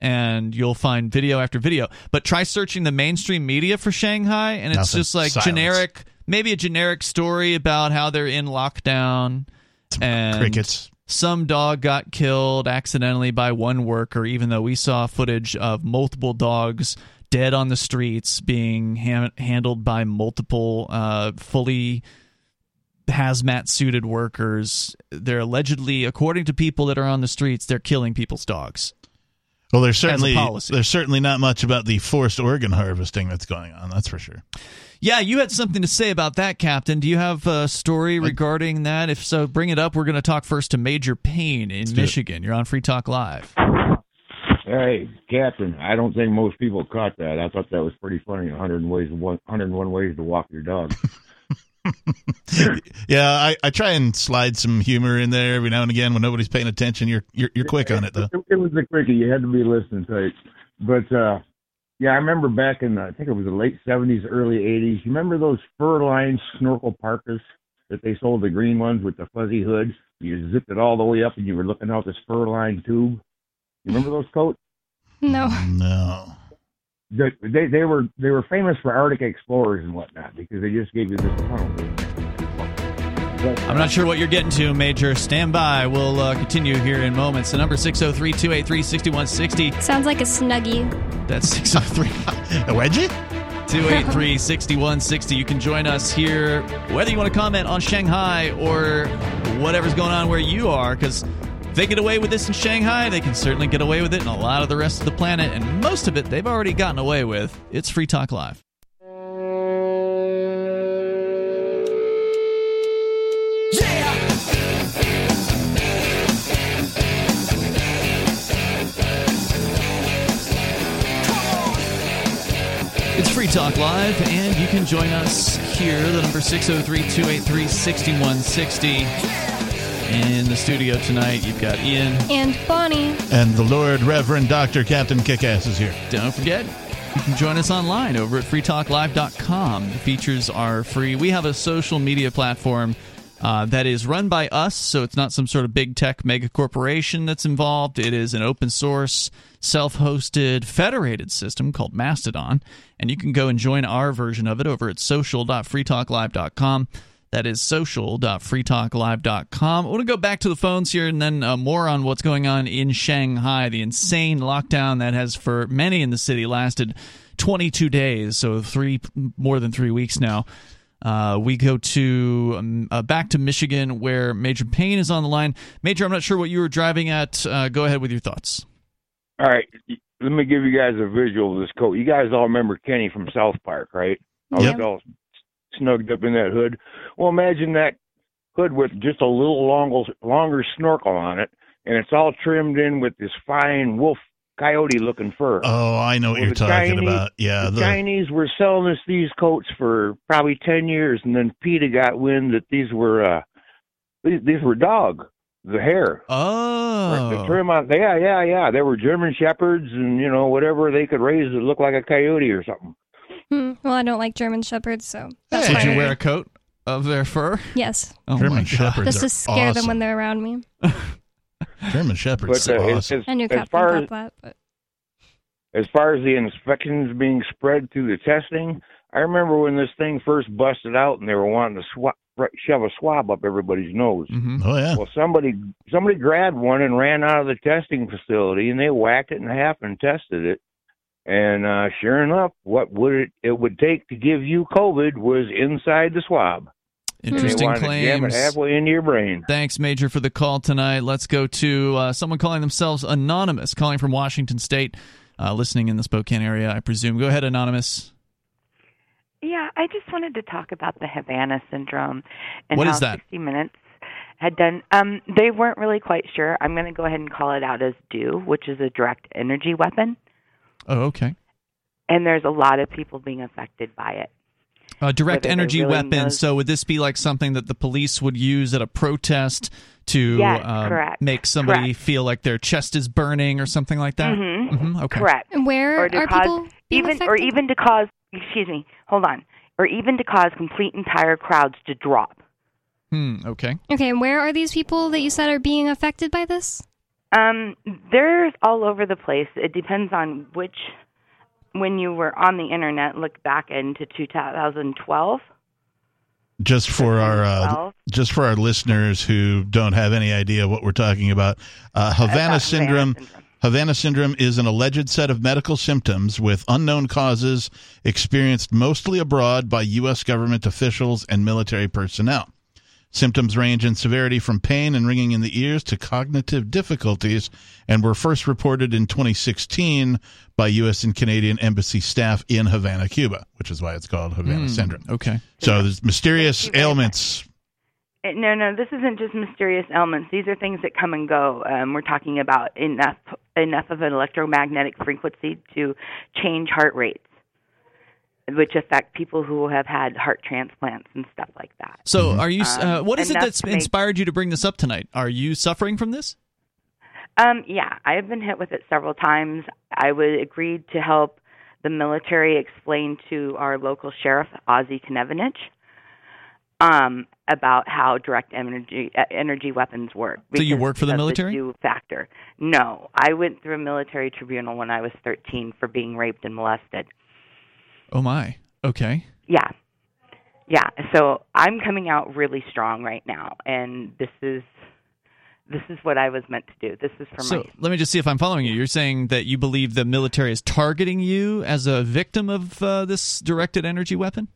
and you'll find video after video. But try searching the mainstream media for Shanghai, and it's Nothing. just like Silence. generic, maybe a generic story about how they're in lockdown. And crickets. Some dog got killed accidentally by one worker, even though we saw footage of multiple dogs dead on the streets being ha- handled by multiple uh, fully hazmat suited workers. They're allegedly, according to people that are on the streets, they're killing people's dogs. Well, there's certainly there's certainly not much about the forced organ harvesting that's going on. That's for sure. Yeah, you had something to say about that, Captain. Do you have a story regarding that? If so, bring it up. We're going to talk first to Major Payne in. Michigan. You're on Free Talk Live. Hey, Captain, I don't think most people caught that. I thought that was pretty funny. 100 ways, 101 ways to walk your dog. Yeah, I, I try and slide some humor in there every now and again when nobody's paying attention. You're you're, you're quick on it though. It, it was a quickie. You had to be listening tight. But uh yeah, I remember back in the, I think it was the late 70s, early 80s. You remember those fur-lined snorkel parkas that they sold, the green ones with the fuzzy hood? You zipped it all the way up and you were looking out this fur-lined tube. You remember those coats? No. No. They, they they were they were famous for Arctic explorers and whatnot because they just gave you this tunnel. But, I'm not sure what you're getting to, Major. Stand by. We'll uh, continue here in moments. The number 603 283 6160. Sounds like a snuggie. That's 603 A wedgie? 283 6160. You can join us here, whether you want to comment on Shanghai or whatever's going on where you are, because if they get away with this in Shanghai, they can certainly get away with it in a lot of the rest of the planet, and most of it they've already gotten away with. It's Free Talk Live. It's Free Talk Live, and you can join us here. The number 603 283 6160. In the studio tonight, you've got Ian. And Bonnie. And the Lord Reverend Dr. Captain Kickass is here. Don't forget, you can join us online over at freetalklive.com. The features are free. We have a social media platform uh, that is run by us, so it's not some sort of big tech mega corporation that's involved. It is an open source, self hosted, federated system called Mastodon, and you can go and join our version of it over at social.freetalklive.com. That is social.freetalklive.com. I want to go back to the phones here and then uh, more on what's going on in Shanghai, the insane lockdown that has, for many in the city, lasted 22 days, so three more than three weeks now. Uh, we go to um, uh, back to Michigan, where Major Payne is on the line. Major, I'm not sure what you were driving at. Uh, go ahead with your thoughts. all right, let me give you guys a visual of this coat. You guys all remember Kenny from South Park, right? I was Yep. all snugged up in that hood. Well, imagine that hood with just a little longer, longer snorkel on it, and it's all trimmed in with this fine wolf coyote looking fur. Oh, I know what Well, you're talking Chinese- about. Yeah, the, the, Chinese were selling us these coats for probably ten years, and then PETA got wind that these were uh these, these were dog the hair. Oh, The trim on, yeah, yeah, yeah. They were German shepherds, and you know whatever they could raise that looked like a coyote or something. Hmm. Well, I don't like German shepherds, so that's Did fine. you wear a coat of their fur? Yes. Oh German my God. shepherds Just to are scare them when they're around me. German shepherds But are uh, as, awesome. as, I knew as Captain far thought as that, but as far as the inspections being spread through the testing, I remember when this thing first busted out and they were wanting to swab, shove a swab up everybody's nose. Mhm. Oh yeah. Well, somebody somebody grabbed one and ran out of the testing facility, and they whacked it in half and tested it. And uh, sure enough, what would it it would take to give you COVID was inside the swab. Interesting wanted to jam it claims. halfway into your brain. Thanks, Major, for the call tonight. Let's go to uh, someone calling themselves Anonymous, calling from Washington State, uh, listening in the Spokane area, I presume. Go ahead, Anonymous. Yeah, I just wanted to talk about the Havana syndrome and What how is that? 60 Minutes had done. Um, they weren't really quite sure. I'm going to go ahead and call it out as DO, which is a direct energy weapon, Oh, okay. and there's a lot of people being affected by it. A direct Whether energy really weapon. know- So, would this be like something that the police would use at a protest to Yes, um, make somebody Correct. feel like their chest is burning or something like that? Mhm. Mhm, Okay. Correct. And where or to are cause people being even or even to cause excuse me, hold on. Or even to cause complete entire crowds to drop. Hmm. Okay. Okay, and where are these people that you said are being affected by this? Um, they're all over the place. It depends on which when you were on the internet, look back into 2012. just for our uh, just for our listeners who don't have any idea what we're talking about, uh, Havana syndrome. Havana syndrome. Havana syndrome is an alleged set of medical symptoms with unknown causes experienced mostly abroad by U.S. government officials and military personnel. Symptoms range in severity from pain and ringing in the ears to cognitive difficulties and were first reported in 2016 by U.S. and Canadian embassy staff in Havana, Cuba, which is why it's called Havana Hmm, syndrome. Okay. So there's mysterious ailments. Uh, No, no, this isn't just mysterious ailments. These are things that come and go. Um, we're talking about enough enough of an electromagnetic frequency to change heart rates, which affect people who have had heart transplants and stuff like that. So, are you? Uh, Um, what is it that's make- inspired you to bring this up tonight? Are you suffering from this? Um, yeah, I have been hit with it several times. I would agreed to help the military explain to our local sheriff, Ozzie Knezovich, um, about how direct energy uh, energy weapons work. So you work for the military? new factor. No, I went through a military tribunal when I was 13 for being raped and molested. Oh my. Okay. Yeah. Yeah, so I'm coming out really strong right now and this is this is what I was meant to do. This is for So my let me just see if I'm following you. You're saying that you believe the military is targeting you as a victim of uh, this directed energy weapon?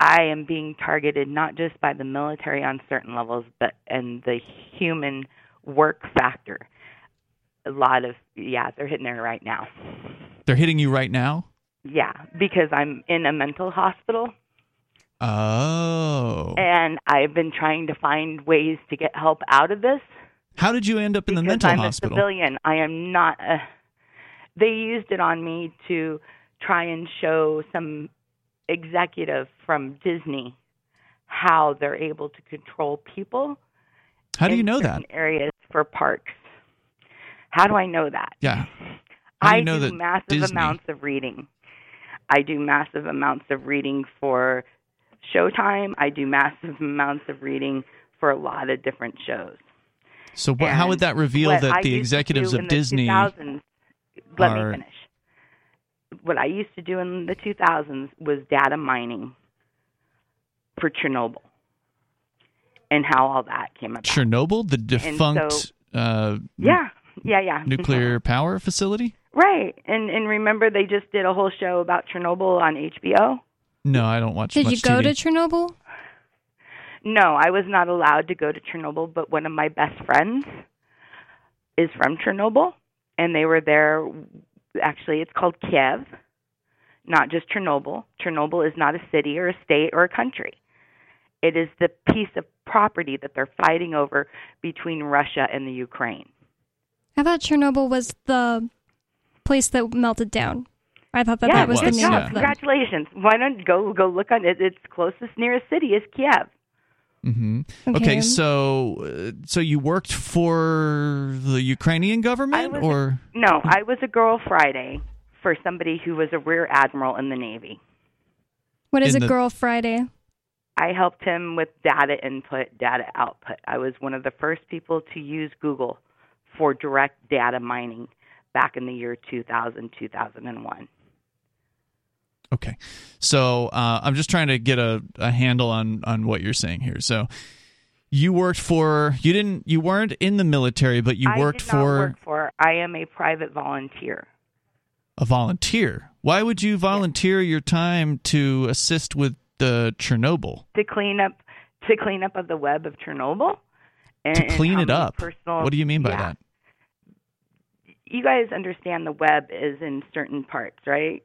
I am being targeted not just by the military on certain levels, but and the human work factor. A lot of yeah, they're hitting there right now. They're hitting you right now. Yeah, because I'm in a mental hospital Oh. and I've been trying to find ways to get help out of this. How did you end up in the mental I'm hospital? a civilian. I am not a. They used it on me to try and show some executive from Disney how they're able to control people. How do you know that? Areas for parks. How do I know that? Yeah. I know do that massive Disney- amounts of reading. I do massive amounts of reading for Showtime. I do massive amounts of reading for a lot of different shows. So what, how would that reveal that I the executives of in the Disney 2000s, let me finish. What I used to do in the 2000s was data mining for Chernobyl and how all that came about. Chernobyl, the so- defunct uh, Yeah, yeah, yeah. nuclear mm-hmm. power facility? Right. And and remember they just did a whole show about Chernobyl on HBO? No, I don't watch Did much you go TV. to Chernobyl? No, I was not allowed to go to Chernobyl, but one of my best friends is from Chernobyl, and they were there. Actually, it's called Kiev, not just Chernobyl. Chernobyl is not a city or a state or a country. It is the piece of property that they're fighting over between Russia and the Ukraine. I thought Chernobyl was the place that melted down. I thought that yeah, that was the good name job. of the. Congratulations. Why don't go go look on it? Its closest nearest city is Kiev. hmm Okay. Okay, so uh, so you worked for the Ukrainian government, was or No, I was a girl Friday for somebody who was a rear admiral in the Navy. What is in a the- girl Friday? I helped him with data input, data output. I was one of the first people to use Google for direct data mining back in the year 2000, 2001. okay? So uh, I'm just trying to get a, a handle on on what you're saying here. So you worked for you didn't you weren't in the military, but you I worked for work for. I am a private volunteer. a volunteer. Why would you volunteer your time to assist with the Chernobyl? to clean up to clean up of the web of Chernobyl. And, To clean it up. Personal, What do you mean by yeah. that? You guys understand the web is in certain parts, right?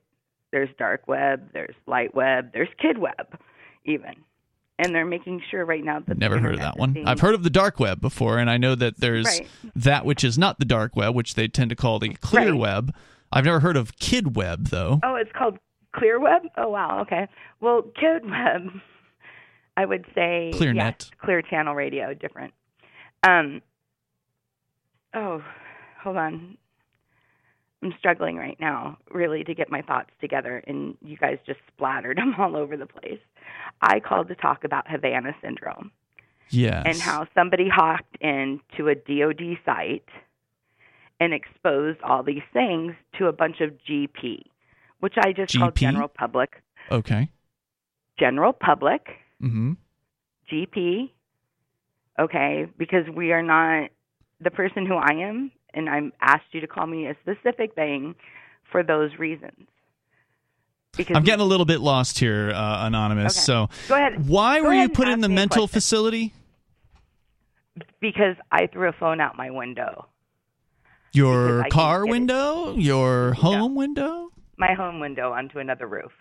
There's dark web, there's light web, there's kid web, even. And they're making sure right now that Never heard of that one. I've heard of the dark web before, and I know that there's Right. that which is not the dark web, which they tend to call the clear Right. web. I've never heard of kid web though. Oh, it's called Clear Web. Oh, wow. Okay. Well, Kid Web, I would say ClearNet. yes, Clear Channel Radio, different. Um. Oh, hold on. I'm struggling right now, really, to get my thoughts together, and you guys just splattered them all over the place. I called to talk about Havana syndrome Yes. and how somebody hacked into a DoD site and exposed all these things to a bunch of GP, which I just called GP? general public. Okay. General public, Mm-hmm. GP, okay, because we are not the person who I am, and I'm asked you to call me a specific thing for those reasons. Because I'm getting a little bit lost here, uh, anonymous. Okay. So, Go ahead. why Go were ahead you put in the me mental facility? because I threw a phone out my window. Your car get it. window? Your home window? my home window onto another roof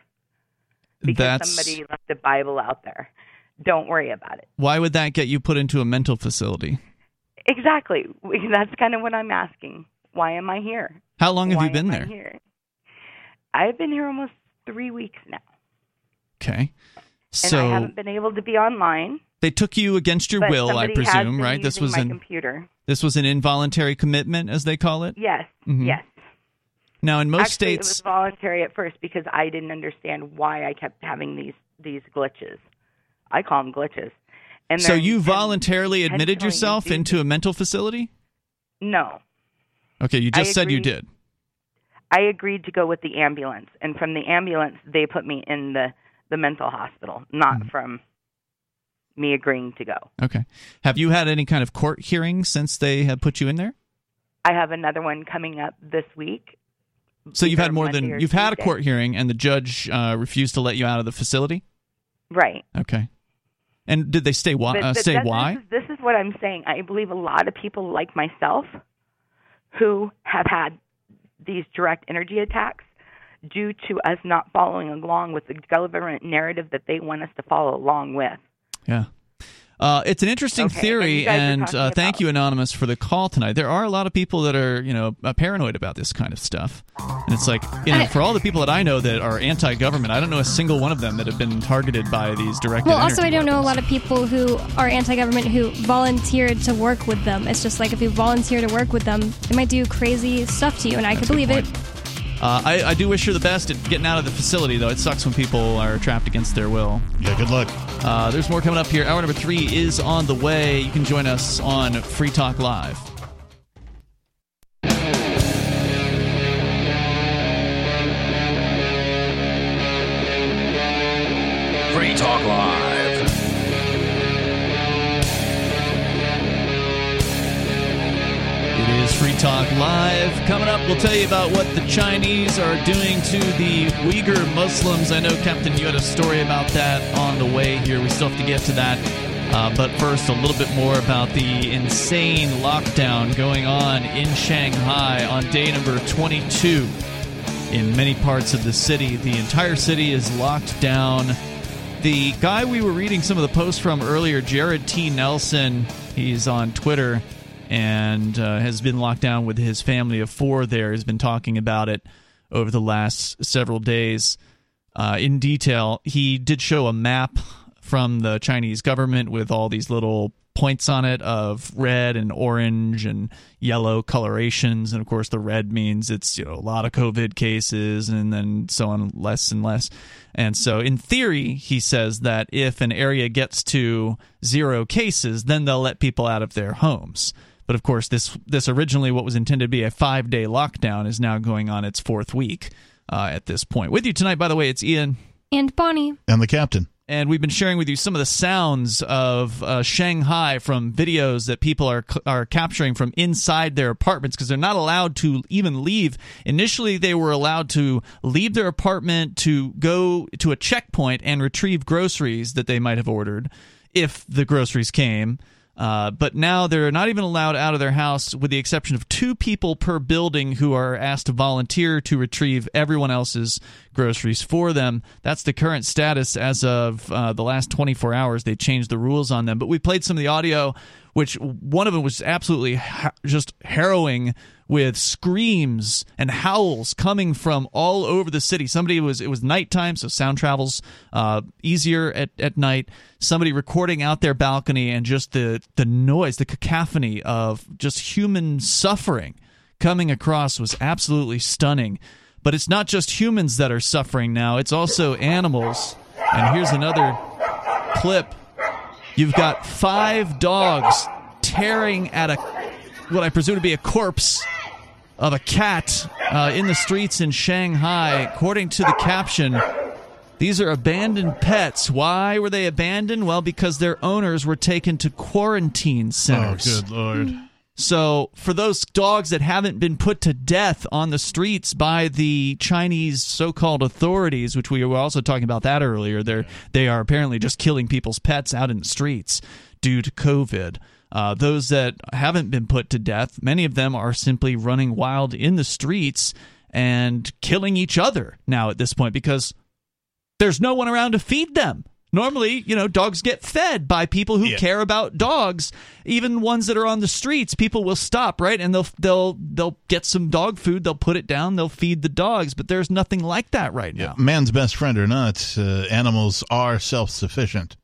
because That's somebody left a Bible out there. Don't worry about it. why would that get you put into a mental facility? Exactly. That's kind of what I'm asking. Why am I here? How long have Why you been there? here? I've been here almost three weeks now, Okay. and So I haven't been able to be online. they took you against your will, I presume, right? This was an computer. this was an involuntary commitment, as they call it. Yes, Mhm. yes. Now, in most Actually, it was voluntary at first because I didn't understand why I kept having these these glitches. I call them glitches. And so you voluntarily admitted yourself into a mental facility. No, Okay, you I just said you did. I agreed to go with the ambulance, and from the ambulance, they put me in the the mental hospital, not Mm-hmm. from me agreeing to go. Okay. Have you had any kind of court hearing since they have put you in there? I have another one coming up this week. So you've had more Monday than you've had a court hearing, and the judge uh, refused to let you out of the facility. right? Okay. And did they stay why? Uh, say why? This is, this is what I'm saying. I believe a lot of people like myself who have had these direct energy attacks due to us not following along with the government narrative that they want us to follow along with. Yeah. Uh, it's an interesting Okay, and theory, you and, uh, thank about- you, Anonymous, for the call tonight. There are a lot of people that are, you know, uh, paranoid about this kind of stuff, and it's like, you know, I- for all the people that I know that are anti-government, I don't know a single one of them that have been targeted by these directed. Well, also, I don't know a lot of people who are anti-government who volunteered to work with them. It's just like if you volunteer to work with them, they might do crazy stuff to you, and I could believe it. Uh, I, I do wish her the best at getting out of the facility, though. It sucks when people are trapped against their will. Yeah, good luck. Uh, there's more coming up here. Hour number three is on the way. You can join us on Free Talk Live. Free Talk Live. Free Talk Live. Coming up, we'll tell you about what the Chinese are doing to the Uyghur Muslims. I know, Captain, you had a story about that on the way here. We still have to get to that. Uh, but first, a little bit more about the insane lockdown going on in Shanghai on day number 22 in many parts of the city. The entire city is locked down. The guy we were reading some of the posts from earlier, Jared T. Nelson, he's on Twitter and uh, has been locked down with his family of four there, has been talking about it over the last several days. Uh, in detail. He did show a map from the Chinese government with all these little points on it of red and orange and yellow colorations. And of course the red means it's you know a lot of covid cases and then so on less and less. And so in theory he says that if an area gets to zero cases then they'll let people out of their homes but of course this this originally what was intended to be a 5 day lockdown is now going on its fourth week uh, at this point with you tonight by the way it's Ian And Bonnie. And the captain. and we've been sharing with you some of the sounds of uh, Shanghai from videos that people are are capturing from inside their apartments because they're not allowed to even leave. Initially, they were allowed to leave their apartment to go to a checkpoint and retrieve groceries that they might have ordered if the groceries came. Uh, but now they're not even allowed out of their house, with the exception of two people per building who are asked to volunteer to retrieve everyone else's groceries for them. That's the current status as of uh, the last 24 hours. They changed the rules on them. But we played some of the audio, which one of them was absolutely ha- just harrowing with screams and howls coming from all over the city. Somebody was it was nighttime, so sound travels uh, easier at, at night. Somebody recording out their balcony and just the the noise, the cacophony of just human suffering coming across was absolutely stunning. But it's not just humans that are suffering now; it's also animals. And here's another clip. You've got five dogs tearing at a what I presume to be a corpse of a cat uh, in the streets in Shanghai. According to the caption, these are abandoned pets. Why were they abandoned? Well, because their owners were taken to quarantine centers. Oh, centers. good lord. So, for those dogs that haven't been put to death on the streets by the Chinese so-called authorities, which we were also talking about that earlier, they're they are apparently just killing people's pets out in the streets due to COVID. Uh, those that haven't been put to death, many of them are simply running wild in the streets and killing each other now at this point because there's no one around to feed them. Normally, you know, dogs get fed by people who Yeah. care about dogs. Even ones that are on the streets, people will stop, right? And they'll they'll they'll get some dog food, they'll put it down, they'll feed the dogs, but there's nothing like that right now. Man's best friend or not, uh, animals are self sufficient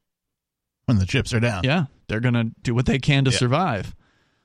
when the chips are down. Yeah, they're gonna do what they can to survive.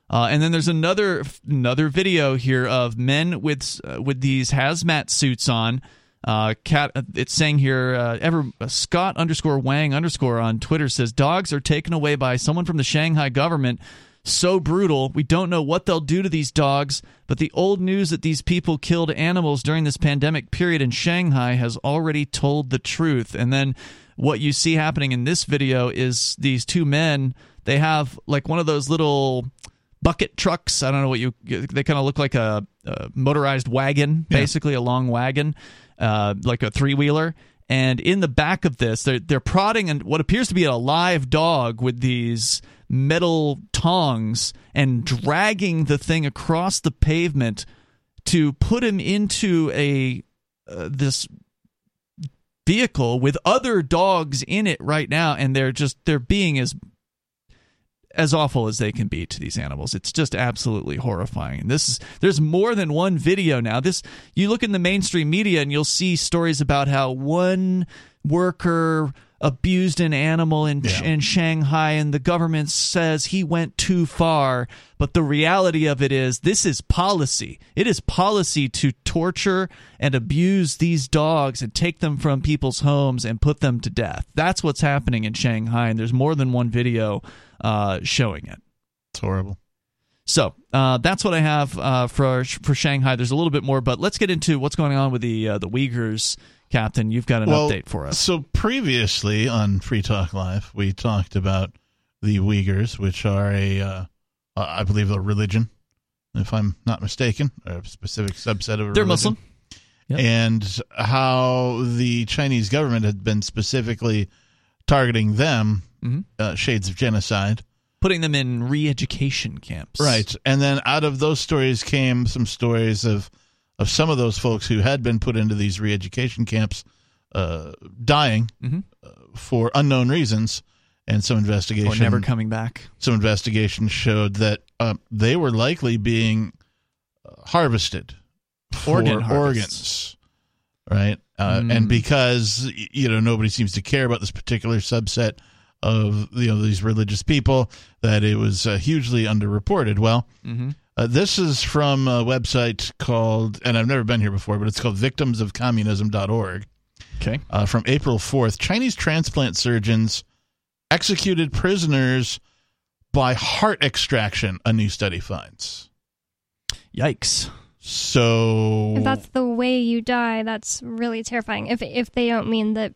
Uh, and then there's another another video here of men with uh, with these hazmat suits on. Uh, cat, it's saying here, uh, ever uh, Scott underscore Wang underscore on Twitter says dogs are taken away by someone from the Shanghai government. So brutal. We don't know what they'll do to these dogs, but the old news that these people killed animals during this pandemic period in Shanghai has already told the truth. And then what you see happening in this video is these two men, they have like one of those little bucket trucks. I don't know what you. They kind of look like a, a motorized wagon, basically a long wagon, uh, like a three wheeler. And in the back of this, they're they're prodding and what appears to be a live dog with these metal tongs and dragging the thing across the pavement to put him into a uh, this vehicle with other dogs in it right now and they're just they're being as as awful as they can be to these animals. It's just absolutely horrifying. This is there's more than one video now. This you look in the mainstream media and you'll see stories about how one worker abused an animal in in Shanghai and the government says he went too far, but the reality of it is this is policy. It is policy to torture and abuse these dogs and take them from people's homes and put them to death. That's what's happening in Shanghai and there's more than one video uh, showing it. It's horrible. So uh, that's what I have uh, for for Shanghai. There's a little bit more, but let's get into what's going on with the uh, the Uyghurs, Captain. You've got an Well, update for us. So previously on Free Talk Live, we talked about the Uyghurs, which are a, uh, I believe, a religion, if I'm not mistaken, a specific subset of a They're religion. Muslim. And how the Chinese government had been specifically targeting them, Mhm. uh, shades of genocide. Putting them in re-education camps. Right. And then out of those stories came some stories of of some of those folks who had been put into these re-education camps uh, dying Mhm. uh, for unknown reasons. And some investigation Or never coming back. Some investigation showed that uh, they were likely being uh, harvested for Organ organs. Right. Uh, Mm. And because you know nobody seems to care about this particular subset of you know these religious people, that it was uh, hugely underreported. Well, Mhm. uh, this is from a website called, and I've never been here before, but it's called victimsofcommunism.org. Okay. Uh, from April 4th, Chinese transplant surgeons executed prisoners by heart extraction, a new study finds. Yikes. So. If that's the way you die, that's really terrifying. If if they don't mean that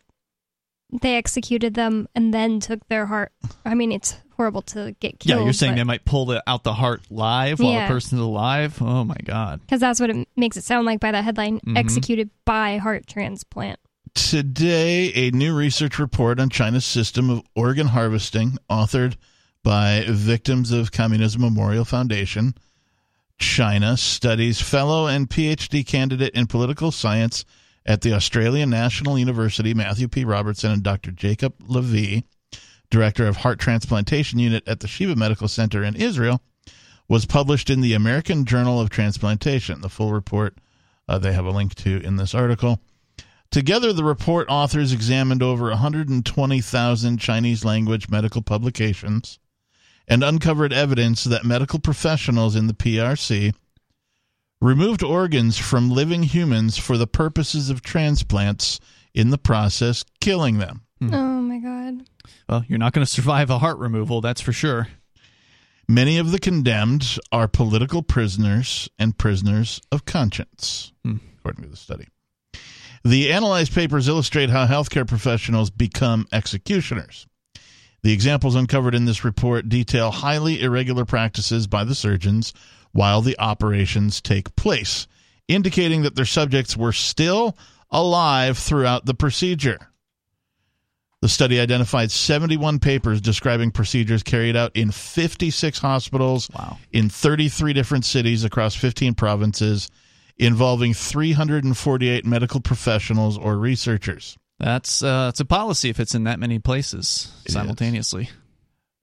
they executed them and then took their heart, I mean it's horrible to get killed. Yeah, you're saying but- they might pull the, out the heart live while Yeah. the person's alive. Oh my god. Because that's what it makes it sound like by that headline Mhm. executed by heart transplant. Today, a new research report on China's system of organ harvesting, authored by Victims of Communism Memorial Foundation, China, studies fellow and PhD candidate in political science at the Australian National University, Matthew P. Robertson, and Dr. Jacob Lavee, director of heart transplantation unit at the Sheba Medical Center in Israel, was published in the American Journal of Transplantation. The full report uh, they have a link to in this article. Together, the report authors examined over 120,000 Chinese language medical publications and uncovered evidence that medical professionals in the PRC removed organs from living humans for the purposes of transplants, in the process, killing them. Hmm. Oh my god. Well, you're not going to survive a heart removal, that's for sure. Many of the condemned are political prisoners and prisoners of conscience, hmm. according to the study. The analyzed papers illustrate how healthcare professionals become executioners. The examples uncovered in this report detail highly irregular practices by the surgeons while the operations take place, indicating that their subjects were still alive throughout the procedure. The study identified 71 papers describing procedures carried out in 56 hospitals in 33 different cities across 15 provinces, involving 348 medical professionals or researchers. That's uh, it's a policy if it's in that many places simultaneously.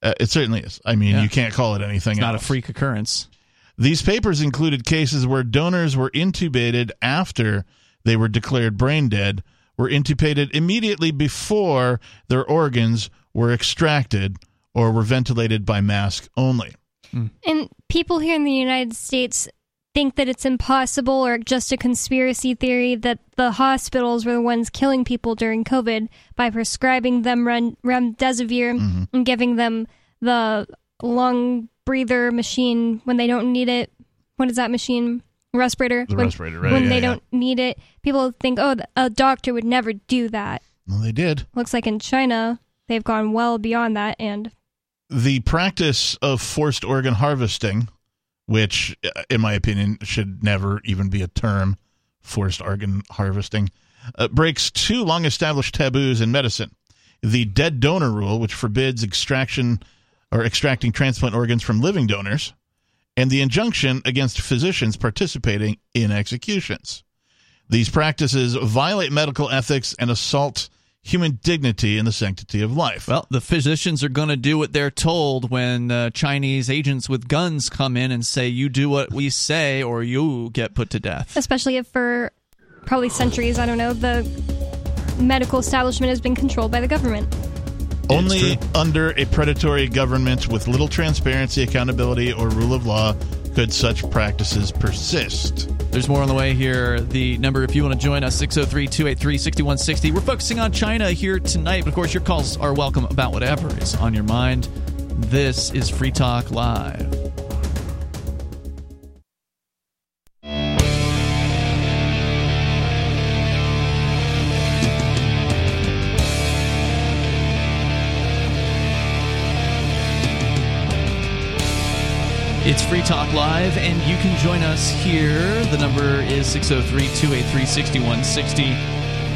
Uh, it certainly is. I mean, Yeah. you can't call it anything It's not a freak occurrence. These papers included cases where donors were intubated after they were declared brain dead, were intubated immediately before their organs were extracted, or were ventilated by mask only. And people here in the United States think that it's impossible or just a conspiracy theory that the hospitals were the ones killing people during COVID by prescribing them remdesivir Mm-hmm. and giving them the lung breather machine when they don't need it. What is that machine? Respirator. The when, respirator, right, When yeah, they yeah. don't need it, people think, oh, a doctor would never do that. Well, they did. Looks like in China, they've gone well beyond that and The practice of forced organ harvesting, which, uh, in my opinion, should never even be a term, forced organ harvesting, uh, breaks two long established taboos in medicine. The dead donor rule, which forbids extraction or extracting transplant organs from living donors, and the injunction against physicians participating in executions. These practices violate medical ethics and assault human dignity and the sanctity of life. Well, the physicians are going to do what they're told when uh, Chinese agents with guns come in and say, "You do what we say, or you get put to death." especially if for probably centuries, I don't know, the medical establishment has been controlled by the government. Only under a predatory government with little transparency, accountability, or rule of law could such practices persist. There's more on the way here. The number, if you want to join us, 603 283 6160. We're focusing on China here tonight, but of course, your calls are welcome about whatever is on your mind. This is Free Talk Live. It's Free Talk Live, and you can join us here. The number is 603 283 6160.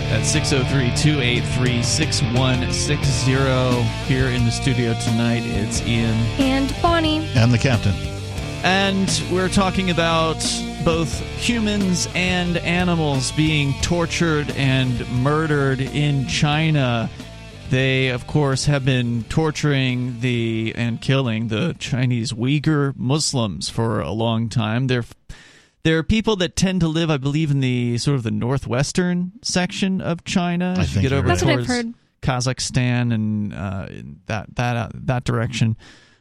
That's 603 283 6160. Here in the studio tonight, it's Ian. And Bonnie. And the captain. And we're talking about both humans and animals being tortured and murdered in China. They, of course, have been torturing the and killing the Chinese Uyghur Muslims for a long time. They're they're people that tend to live, I believe, in the sort of the northwestern section of China. I As you think get you're over right. That's what I've heard. Kazakhstan and uh, in that that uh, that direction.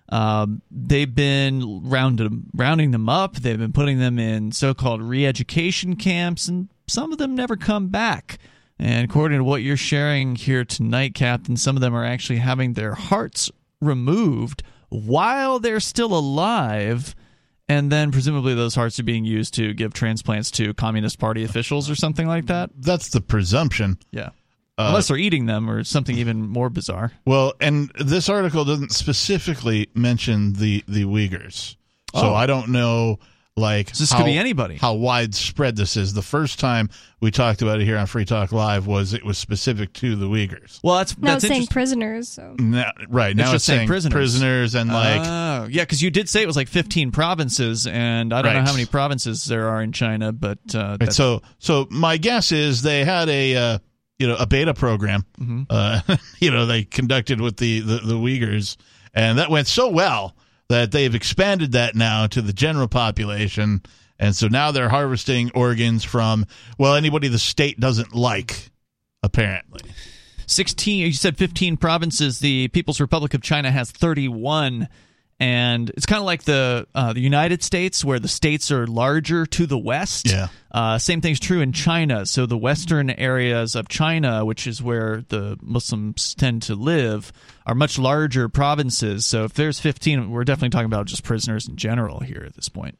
Um, they've been rounded, rounding them up. They've been putting them in so-called re-education camps, and some of them never come back. And according to what you're sharing here tonight, Captain, some of them are actually having their hearts removed while they're still alive. And then presumably those hearts are being used to give transplants to Communist Party officials or something like that. That's the presumption. Yeah. Uh, Unless they're eating them or something even more bizarre. Well, and this article doesn't specifically mention the the Uyghurs, so Oh. I don't know like this could be anybody. How widespread this is. The first time we talked about it here on Free Talk Live was it was specific to the Uyghurs. Well, that's Now that's it's saying prisoners, so. Now, right now it's it's, just saying saying prisoners. and like oh, yeah, because you did say it was like 15 provinces, and I don't know how many provinces there are in China, but uh, Right, so so my guess is they had a uh, you know a beta program Mm-hmm. uh, you know they conducted with the, the the Uyghurs and that went so well that they've expanded that now to the general population. And so now they're harvesting organs from well anybody the state doesn't like apparently. 16 you said 15 provinces. The people's republic of china has 31 and it's kind of like the uh, the united states where the states are larger to the west. Yeah. uh, same thing's true in china. So the western areas of china which is where the muslims tend to live are much larger provinces. So if there's 15 we're definitely talking about just prisoners in general here at this point.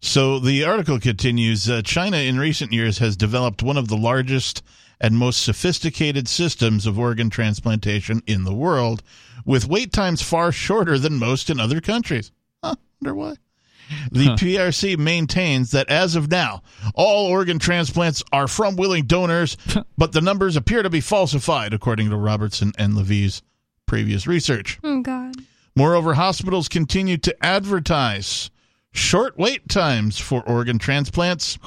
So the article continues uh, China in recent years has developed one of the largest and most sophisticated systems of organ transplantation in the world, with wait times far shorter than most in other countries. Huh, wonder why. The PRC maintains that as of now, all organ transplants are from willing donors, but the numbers appear to be falsified, according to Robertson and Lavee's previous research. Oh God. Moreover, hospitals continue to advertise short wait times for organ transplants,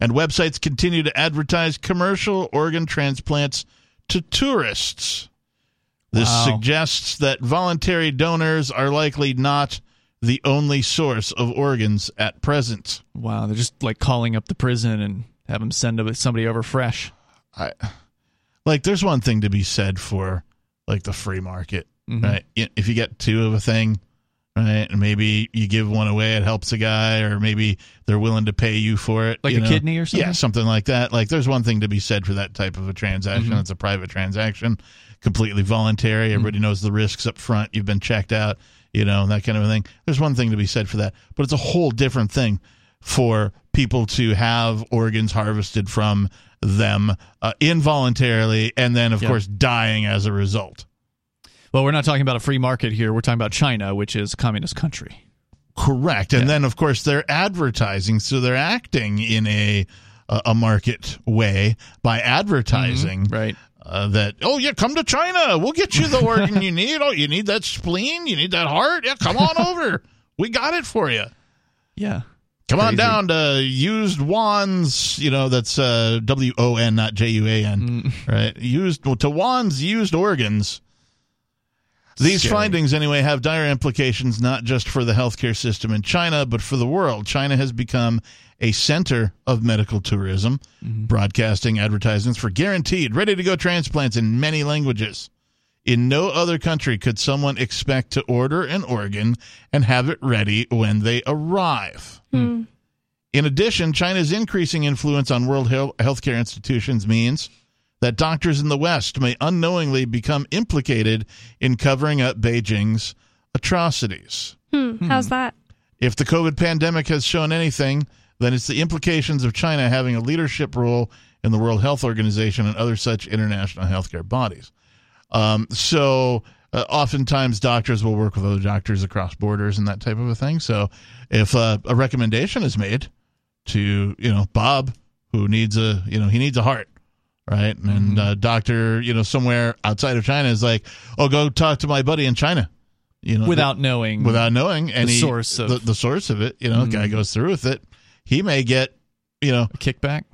and websites continue to advertise commercial organ transplants to tourists. This Wow. suggests that voluntary donors are likely not the only source of organs at present. Wow, they're just like calling up the prison and have them send somebody over fresh. I like there's one thing to be said for like the free market, Mhm. right? If you get two of a thing, right, and maybe you give one away, it helps a guy, or maybe they're willing to pay you for it, Like a know? kidney or something? Yeah, something like that. Like there's one thing to be said for that type of a transaction. Mhm. It's a private transaction, completely voluntary. Everybody knows the risks up front. You've been checked out, you know, that kind of a thing. There's one thing to be said for that, but it's a whole different thing for people to have organs harvested from them uh, involuntarily and then of Yeah. course dying as a result Well, we're not talking about a free market here. We're talking about China, which is a communist country. correct and then of course they're advertising so they're acting in a a a market way by advertising right uh, that oh yeah come to china we'll get you the organ you need oh you need that spleen you need that heart yeah come on over we got it for you Yeah. Come on down to used wands, you know, that's uh, W O N, not J U A N, Mm. right? Used well, to wands, used organs. These Scary. findings, anyway, have dire implications not just for the healthcare system in China, but for the world. China has become a center of medical tourism, Mm-hmm. broadcasting advertisements for guaranteed, ready to go transplants in many languages. In no other country could someone expect to order an organ and have it ready when they arrive. In addition, China's increasing influence on world health healthcare institutions means that doctors in the West may unknowingly become implicated in covering up Beijing's atrocities. Hmm. How's that? If the COVID pandemic has shown anything, then it's the implications of China having a leadership role in the World Health Organization and other such international healthcare bodies. Um, so, uh, oftentimes doctors will work with other doctors across borders and that type of a thing. So, if uh, a recommendation is made to you know Bob, who needs a you know he needs a heart, right, and uh, doctor you know somewhere outside of China is like, oh, go talk to my buddy in China. You know, Without knowing without knowing any source of- the, the source of it. You know, guy Mm. goes through with it. He may get, you know, a kickback.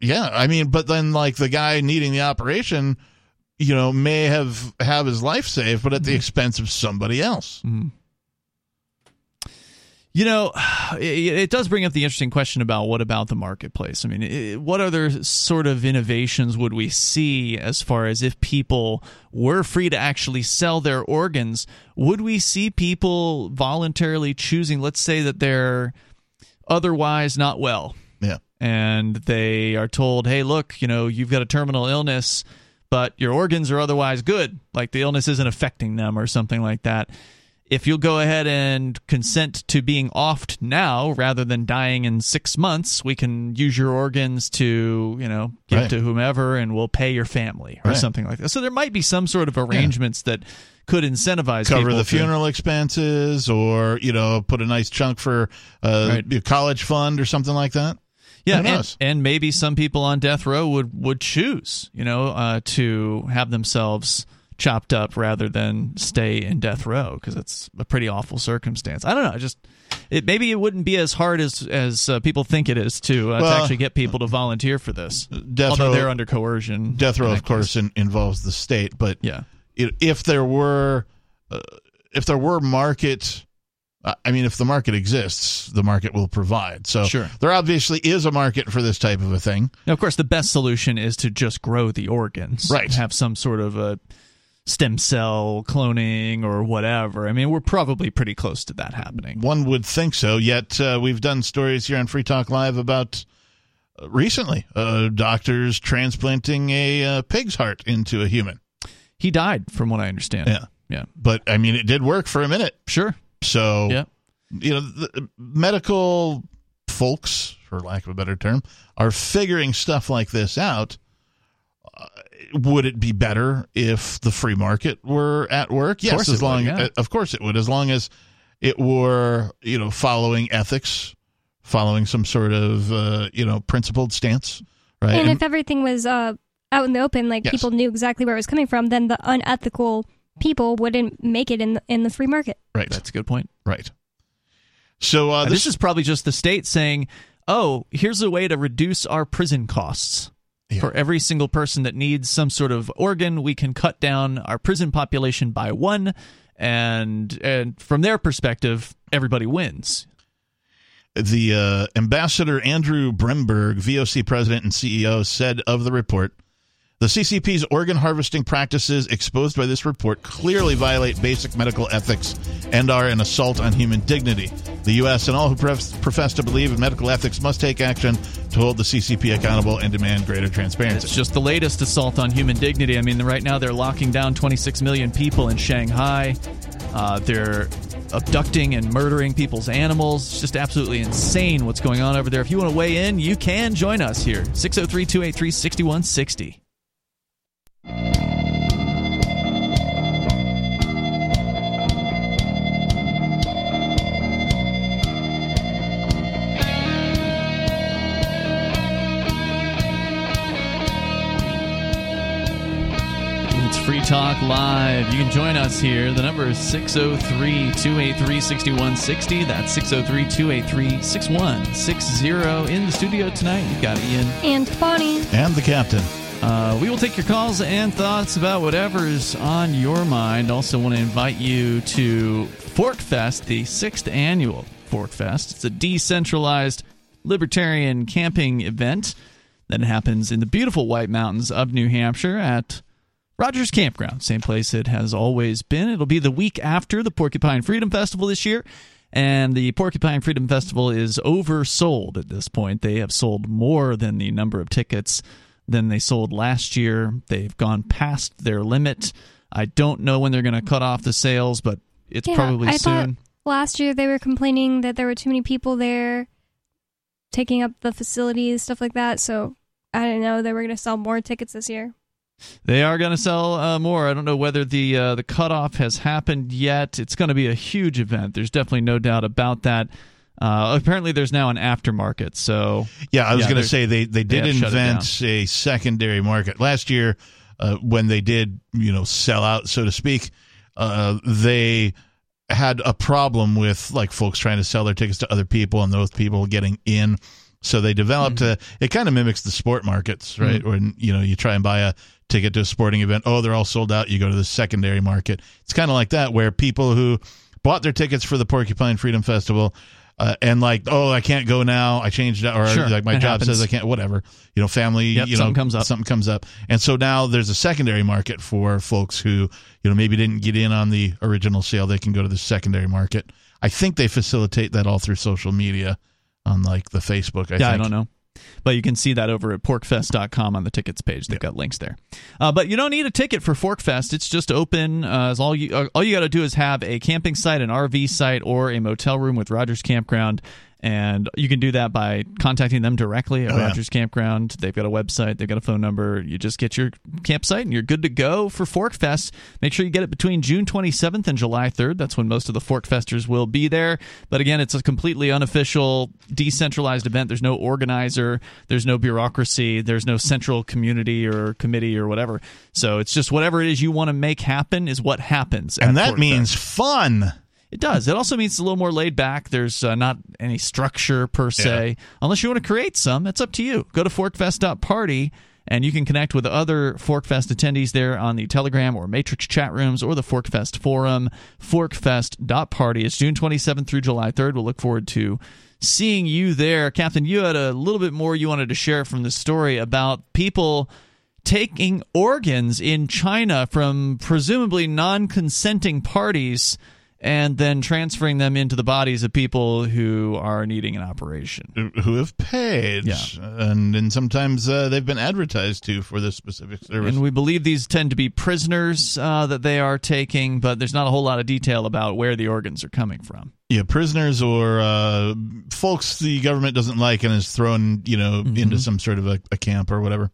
Yeah, I mean, but then like the guy needing the operation, you know, may have have his life saved, but at the mm-hmm. expense of somebody else. Mm-hmm. You know, it, it does bring up the interesting question about what about the marketplace? I mean, i what other sort of innovations would we see as far as if people were free to actually sell their organs? Would we see people voluntarily choosing, let's say that they're otherwise not well? Yeah. And they are told, hey, look, you know, you've got a terminal illness, but your organs are otherwise good. Like the illness isn't affecting them or something like that if you'll go ahead and consent to being offed now rather than dying in six months, we can use your organs to, you know, give Right. to whomever and we'll pay your family or Right. something like that. So there might be some sort of arrangements that could incentivize Cover people the to- funeral expenses, or you know, put a nice chunk for uh, a college fund or something like that. Yeah, and, and maybe some people on death row would would choose, you know, uh, to have themselves chopped up rather than stay in death row because it's a pretty awful circumstance. I don't know. I just it maybe it wouldn't be as hard as as uh, people think it is to uh, to actually get people to volunteer for this. Death although row- they're under coercion. Death row, of course, in, involves the state, but yeah, if there were, uh, if there were market, uh, I mean, if the market exists, the market will provide. So Sure. there obviously is a market for this type of a thing. Now, of course, the best solution is to just grow the organs, Right. Have some sort of a stem cell cloning or whatever. I mean, we're probably pretty close to that happening. One would think so. Yet uh, we've done stories here on Free Talk Live about uh, recently uh, doctors transplanting a uh, pig's heart into a human. He died, from what I understand. Yeah, yeah. But I mean, it did work for a minute. Sure. So Yeah. you know, the medical folks, for lack of a better term, are figuring stuff like this out. uh, would it be better if the free market were at work? Yes, as it would, long yeah. of course it would, as long as it were you know following ethics, following some sort of uh, you know principled stance, right? And, And- if everything was uh, out in the open, like Yes. people knew exactly where it was coming from, then the unethical people wouldn't make it in the, in the free market. right, That's a good point. right. So uh, this, this is probably just the state saying, "Oh, here's a way to reduce our prison costs." For every single person that needs some sort of organ, we can cut down our prison population by one, and and from their perspective, everybody wins. the uh, ambassador Andrew Bremberg, VOC president and CEO, said of the report. The CCP's organ harvesting practices exposed by this report clearly violate basic medical ethics and are an assault on human dignity. The U.S. and all who profess, to believe in medical ethics must take action to hold the CCP accountable and demand greater transparency. It's just the latest assault on human dignity. I mean, right now they're locking down 26 million people in Shanghai. Uh, they're abducting and murdering people's animals. It's just absolutely insane what's going on over there. If you want to weigh in, you can join us here. 603 283 6160. It's Free Talk Live. You can join us here. The number is 603 283 6160. That's 603 283 6160. In the studio tonight, you've got Ian. And Bonnie. and the captain. Uh, we will take your calls and thoughts about whatever's on your mind. Also, want to invite you to PorcFest, the sixth annual PorcFest. It's a decentralized libertarian camping event that happens in the beautiful White Mountains of New Hampshire at Rogers Campground, same place it has always been. It'll be the week after the Porcupine Freedom Festival this year. And the Porcupine Freedom Festival is oversold at this point. They have sold more than the number of tickets than they sold last year. They've gone past their limit. I don't know when they're going to cut off the sales, but it's Yeah, probably I soon. last year they were complaining that there were too many people there taking up the facilities, stuff like that. So I don't know they were going to sell more tickets this year. They are going to sell uh, more. I don't know whether the uh, the cutoff has happened yet. It's going to be a huge event. There's definitely no doubt about that. Uh, apparently, there's now an aftermarket. So Yeah, I was going to say they they did have shut it down. invent a secondary market last year uh, when they did you know sell out so to speak. Uh, they had a problem with like folks trying to sell their tickets to other people and those people getting in. So they developed a. It kind of mimics the sport markets, right? Mhm. When you know you try and buy a ticket to a sporting event, oh, they're all sold out. You go to the secondary market. It's kind of like that, where people who bought their tickets for the Porcupine Freedom Festival. Uh, and like, oh, I can't go now. I changed or Sure, like my job happens. says I can't. Whatever, you know, family. Yep, you know, something comes up. Something comes up, and so now there's a secondary market for folks who you know maybe didn't get in on the original sale. They can go to the secondary market. I think they facilitate that all through social media, on like the Facebook. I yeah, I don't know. But you can see that over at porcfest.com on the tickets page. They've got links there. Uh, but you don't need a ticket for PorcFest. It's just open. Uh, as all you uh, all you got to do is have a camping site, an RV site, or a motel room with Rogers Campground. And you can do that by contacting them directly at Oh, yeah. Rogers Campground. They've got a website, they've got a phone number. You just get your campsite and you're good to go for PorcFest. Make sure you get it between June 27th and July 3rd. That's when most of the PorcFesters will be there. But again, it's a completely unofficial, decentralized event. There's no organizer, there's no bureaucracy, there's no central community or committee or whatever. So it's just whatever it is you want to make happen is what happens. And at that PorcFest. means fun. It does. It also means it's a little more laid back. There's uh, not any structure per se, unless you want to create some. That's up to you. Go to porcfest.party and you can connect with other PorcFest attendees there on the Telegram or Matrix chat rooms or the PorcFest forum. Porcfest.party. It's June 27th through July 3rd. We'll look forward to seeing you there. Captain, you had a little bit more you wanted to share from the story about people taking organs in China from presumably non consenting parties and then transferring them into the bodies of people who are needing an operation. Who have paid, Yeah. and and sometimes uh, they've been advertised to for this specific service. And we believe these tend to be prisoners uh, that they are taking, but there's not a whole lot of detail about where the organs are coming from. Yeah, prisoners or uh, folks the government doesn't like and is thrown, you know, Mm-hmm. into some sort of a, a camp or whatever.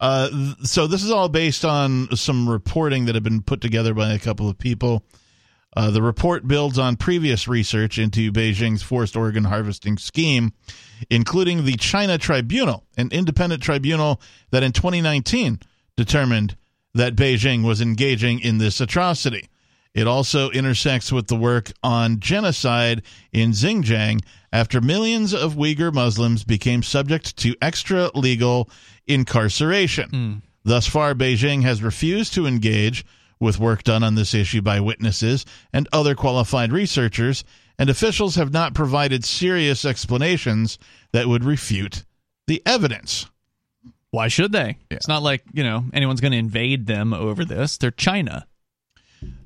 Uh, so this is all based on some reporting that had been put together by a couple of people. Uh, the report builds on previous research into Beijing's forced organ harvesting scheme, including the China Tribunal, an independent tribunal that in 2019 determined that Beijing was engaging in this atrocity. It also intersects with the work on genocide in Xinjiang after millions of Uyghur Muslims became subject to extra legal incarceration. Thus far, Beijing has refused to engage with work done on this issue by witnesses and other qualified researchers, and officials have not provided serious explanations that would refute the evidence. Why should they? It's not like, you know, anyone's going to invade them over this. They're China.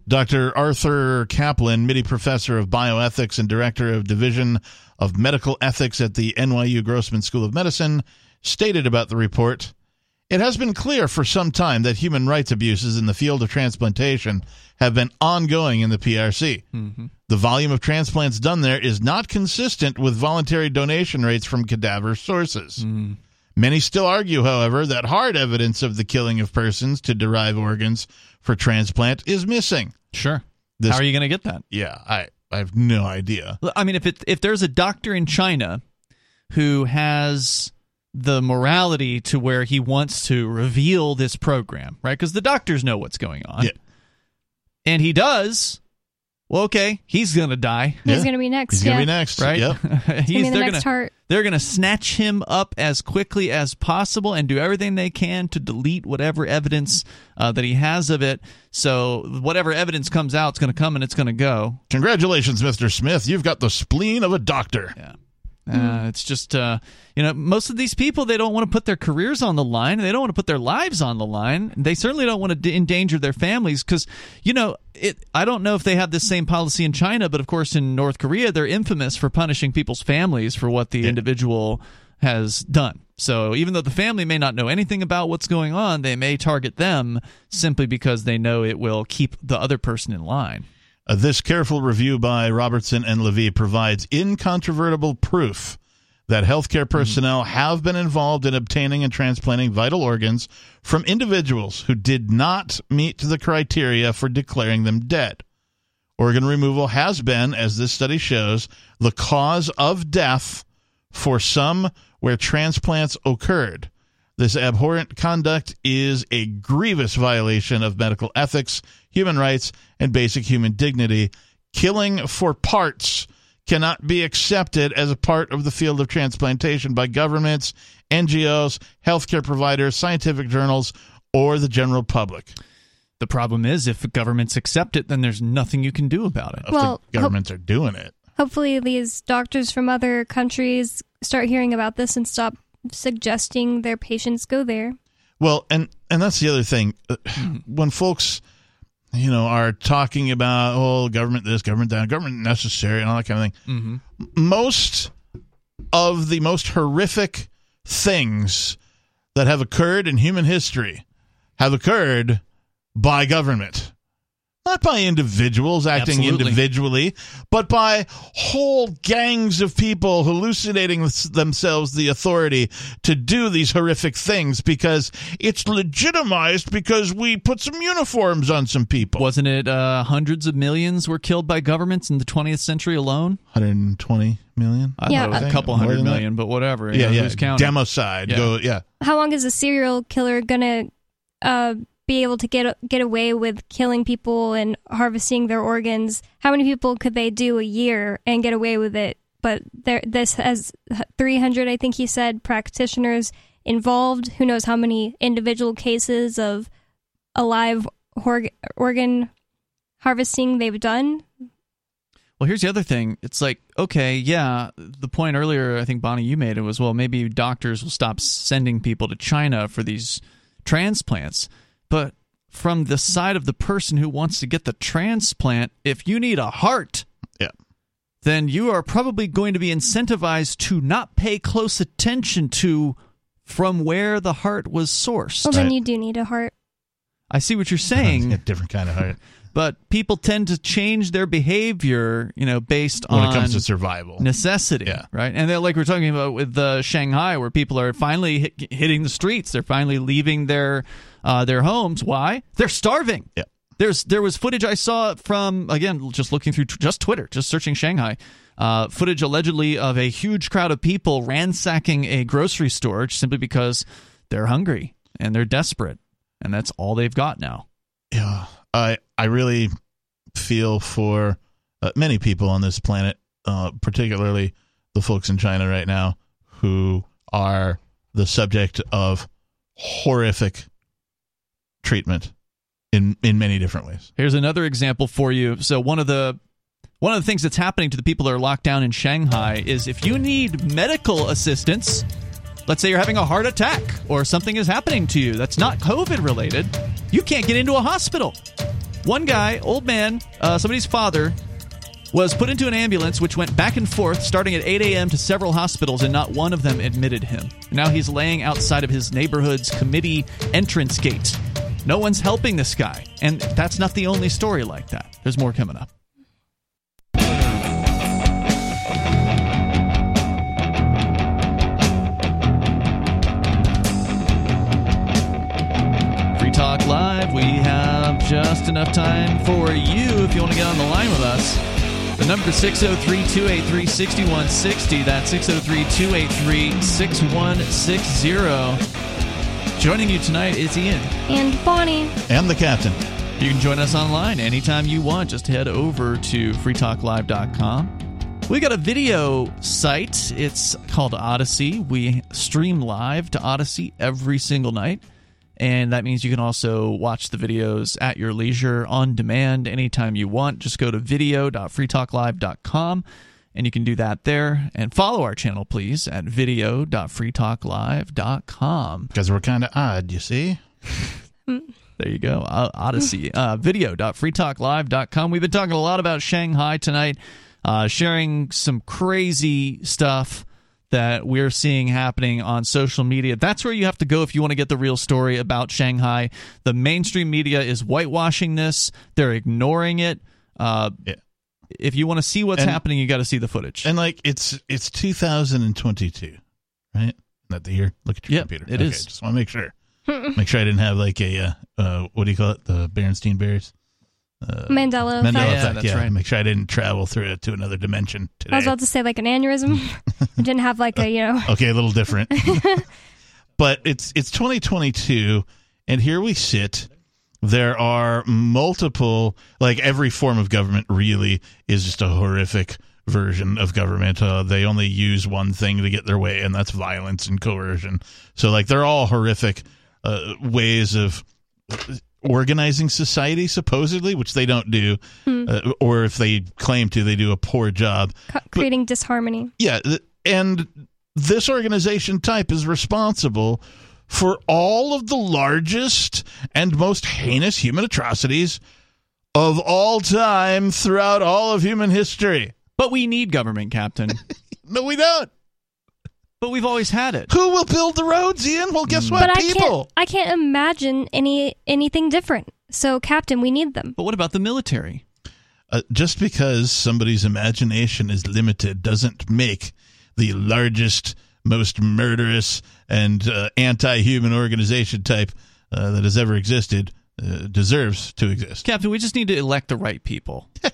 Dr. Arthur Caplan, Mitty professor of bioethics and director of Division of Medical Ethics at the NYU Grossman School of Medicine, stated about the report It has been clear for some time that human rights abuses in the field of transplantation have been ongoing in the PRC. Mm-hmm. The volume of transplants done there is not consistent with voluntary donation rates from cadaver sources. Mm-hmm. Many still argue, however, that hard evidence of the killing of persons to derive organs for transplant is missing. Sure. This- How are you going to get that? Yeah, I, I have no idea. I mean, if it if there's a doctor in China who has the morality to where he wants to reveal this program, right? Because the doctors know what's going on, Yeah. and he does. Well, okay, he's gonna die. He's gonna be next. He's yeah. gonna be next, right? Yep. He's, be the they're next gonna heart. they're gonna snatch him up as quickly as possible and do everything they can to delete whatever evidence uh, that he has of it. So whatever evidence comes out, it's gonna come and it's gonna go. Congratulations, Mr. Smith. You've got the spleen of a doctor. Yeah. Uh, it's just uh, you know most of these people they don't want to put their careers on the line they don't want to put their lives on the line they certainly don't want to d- endanger their families because you know it i don't know if they have this same policy in china but of course in north korea they're infamous for punishing people's families for what the individual has done. So even though the family may not know anything about what's going on they may target them simply because they know it will keep the other person in line Uh, this careful review by Robertson and Lavee provides incontrovertible proof that healthcare personnel have been involved in obtaining and transplanting vital organs from individuals who did not meet the criteria for declaring them dead. Organ removal has been, as this study shows, the cause of death for some where transplants occurred. This abhorrent conduct is a grievous violation of medical ethics, human rights, and basic human dignity. Killing for parts cannot be accepted as a part of the field of transplantation by governments, NGOs, healthcare providers, scientific journals, or the general public. the problem is if governments accept it then there's nothing you can do about it If Well, the governments are doing it. Hopefully, these doctors from other countries start hearing about this and stop suggesting their patients go there. Well, and and that's the other thing. Uh, When folks, you know, are talking about oh, government this, government that, government necessary, and all that kind of thing, mm-hmm. most of the most horrific things that have occurred in human history have occurred by government. Not by individuals acting Absolutely. individually, but by whole gangs of people hallucinating themselves the authority to do these horrific things because it's legitimized because we put some uniforms on some people. wasn't it uh, hundreds of millions were killed by governments in the 20th century alone 120 million? I Yeah, thought it was I a couple hundred million, that? but whatever. you Yeah, know, yeah. Who's counting? Democide. Yeah. Go, yeah. How long is a serial killer gonna uh, be able to get get away with killing people and harvesting their organs? How many people could they do a year and get away with it? But there, this has 300, I think he said, practitioners involved. Who knows how many individual cases of alive org- organ harvesting they've done? Well, here's the other thing. It's like, okay, yeah, the point earlier, I think Bonnie, you made it was, well, maybe doctors will stop sending people to China for these transplants. But from the side of the person who wants to get the transplant, if you need a heart, Yeah. then you are probably going to be incentivized to not pay close attention to from where the heart was sourced. Well, then you do need a heart. I see what you're saying. a different kind of heart. But people tend to change their behavior, you know, based When on it comes to survival. necessity, yeah. right? And then, like we're talking about with uh, Shanghai, where people are finally hit, hitting the streets, they're finally leaving their uh, their homes. Why? They're starving. Yeah. There's there was footage I saw from again just looking through t- just Twitter, just searching Shanghai. Uh, footage allegedly of a huge crowd of people ransacking a grocery store simply because they're hungry and they're desperate, and that's all they've got now. Yeah, I I really feel for uh, many people on this planet, uh, particularly the folks in China right now who are the subject of horrific treatment in in many different ways. Here's another example for you. So one of the one of the things that's happening to the people that are locked down in Shanghai is if you need medical assistance, let's say you're having a heart attack or something is happening to you that's not COVID related, you can't get into a hospital. One guy, old man, uh, somebody's father, was put into an ambulance which went back and forth starting at 8 a.m. to several hospitals, and not one of them admitted him. Now he's laying outside of his neighborhood's committee entrance gate. No one's helping this guy. And that's not the only story like that. There's more coming up. Free Talk Live. We have just enough time for you if you want to get on the line with us. The number is 603 283 6160. That's 603 283 6160. Joining you tonight is Ian. And Bonnie. And the captain. You can join us online anytime you want. Just head over to freetalklive.com. We got a video site. It's called Odysee. We stream live to Odysee every single night. And that means you can also watch the videos at your leisure on demand anytime you want. Just go to video.freetalklive.com and you can do that there. And follow our channel, please, at video.freetalklive.com. Because we're kind of odd, you see? There you go. Uh, Odysee. Uh, video.freetalklive.com. We've been talking a lot about Shanghai tonight, uh, sharing some crazy stuff that we're seeing happening on social media. That's where you have to go if you want to get the real story about Shanghai. The mainstream media is whitewashing this, they're ignoring it. Uh, If you want to see what's And- happening, you got to see the footage. And like it's it's 2022, right? Isn't the year? Look at your computer. it okay, is. Just want to make sure. make sure I didn't have like a uh, uh, what do you call it? The Berenstein Bears. Uh, Mandela Mandela effect. Yeah, effect. that's Yeah, right. Make sure I didn't travel through it to another dimension today. I was about to say like an aneurysm. you didn't have like a, you know. okay, a little different. but it's it's 2022, and here we sit. There are multiple, like every form of government, really is just a horrific version of government. Uh, they only use one thing to get their way, and that's violence and coercion. So, like, they're all horrific uh, ways of organizing society, supposedly, which they don't do, Hmm. uh, or if they claim to, they do a poor job. creating disharmony. Yeah, th- and this organization type is responsible for all of the largest and most heinous human atrocities of all time throughout all of human history. But we need government, Captain. no, we don't. But we've always had it. Who will build the roads, Ian? Well, guess what? But I People. can't I can't imagine any anything different. So Captain, we need them. But what about the military? Uh, just because somebody's imagination is limited doesn't make the largest, most murderous, and uh, anti-human organization type uh, that has ever existed uh, deserves to exist. Captain, we just need to elect the right people.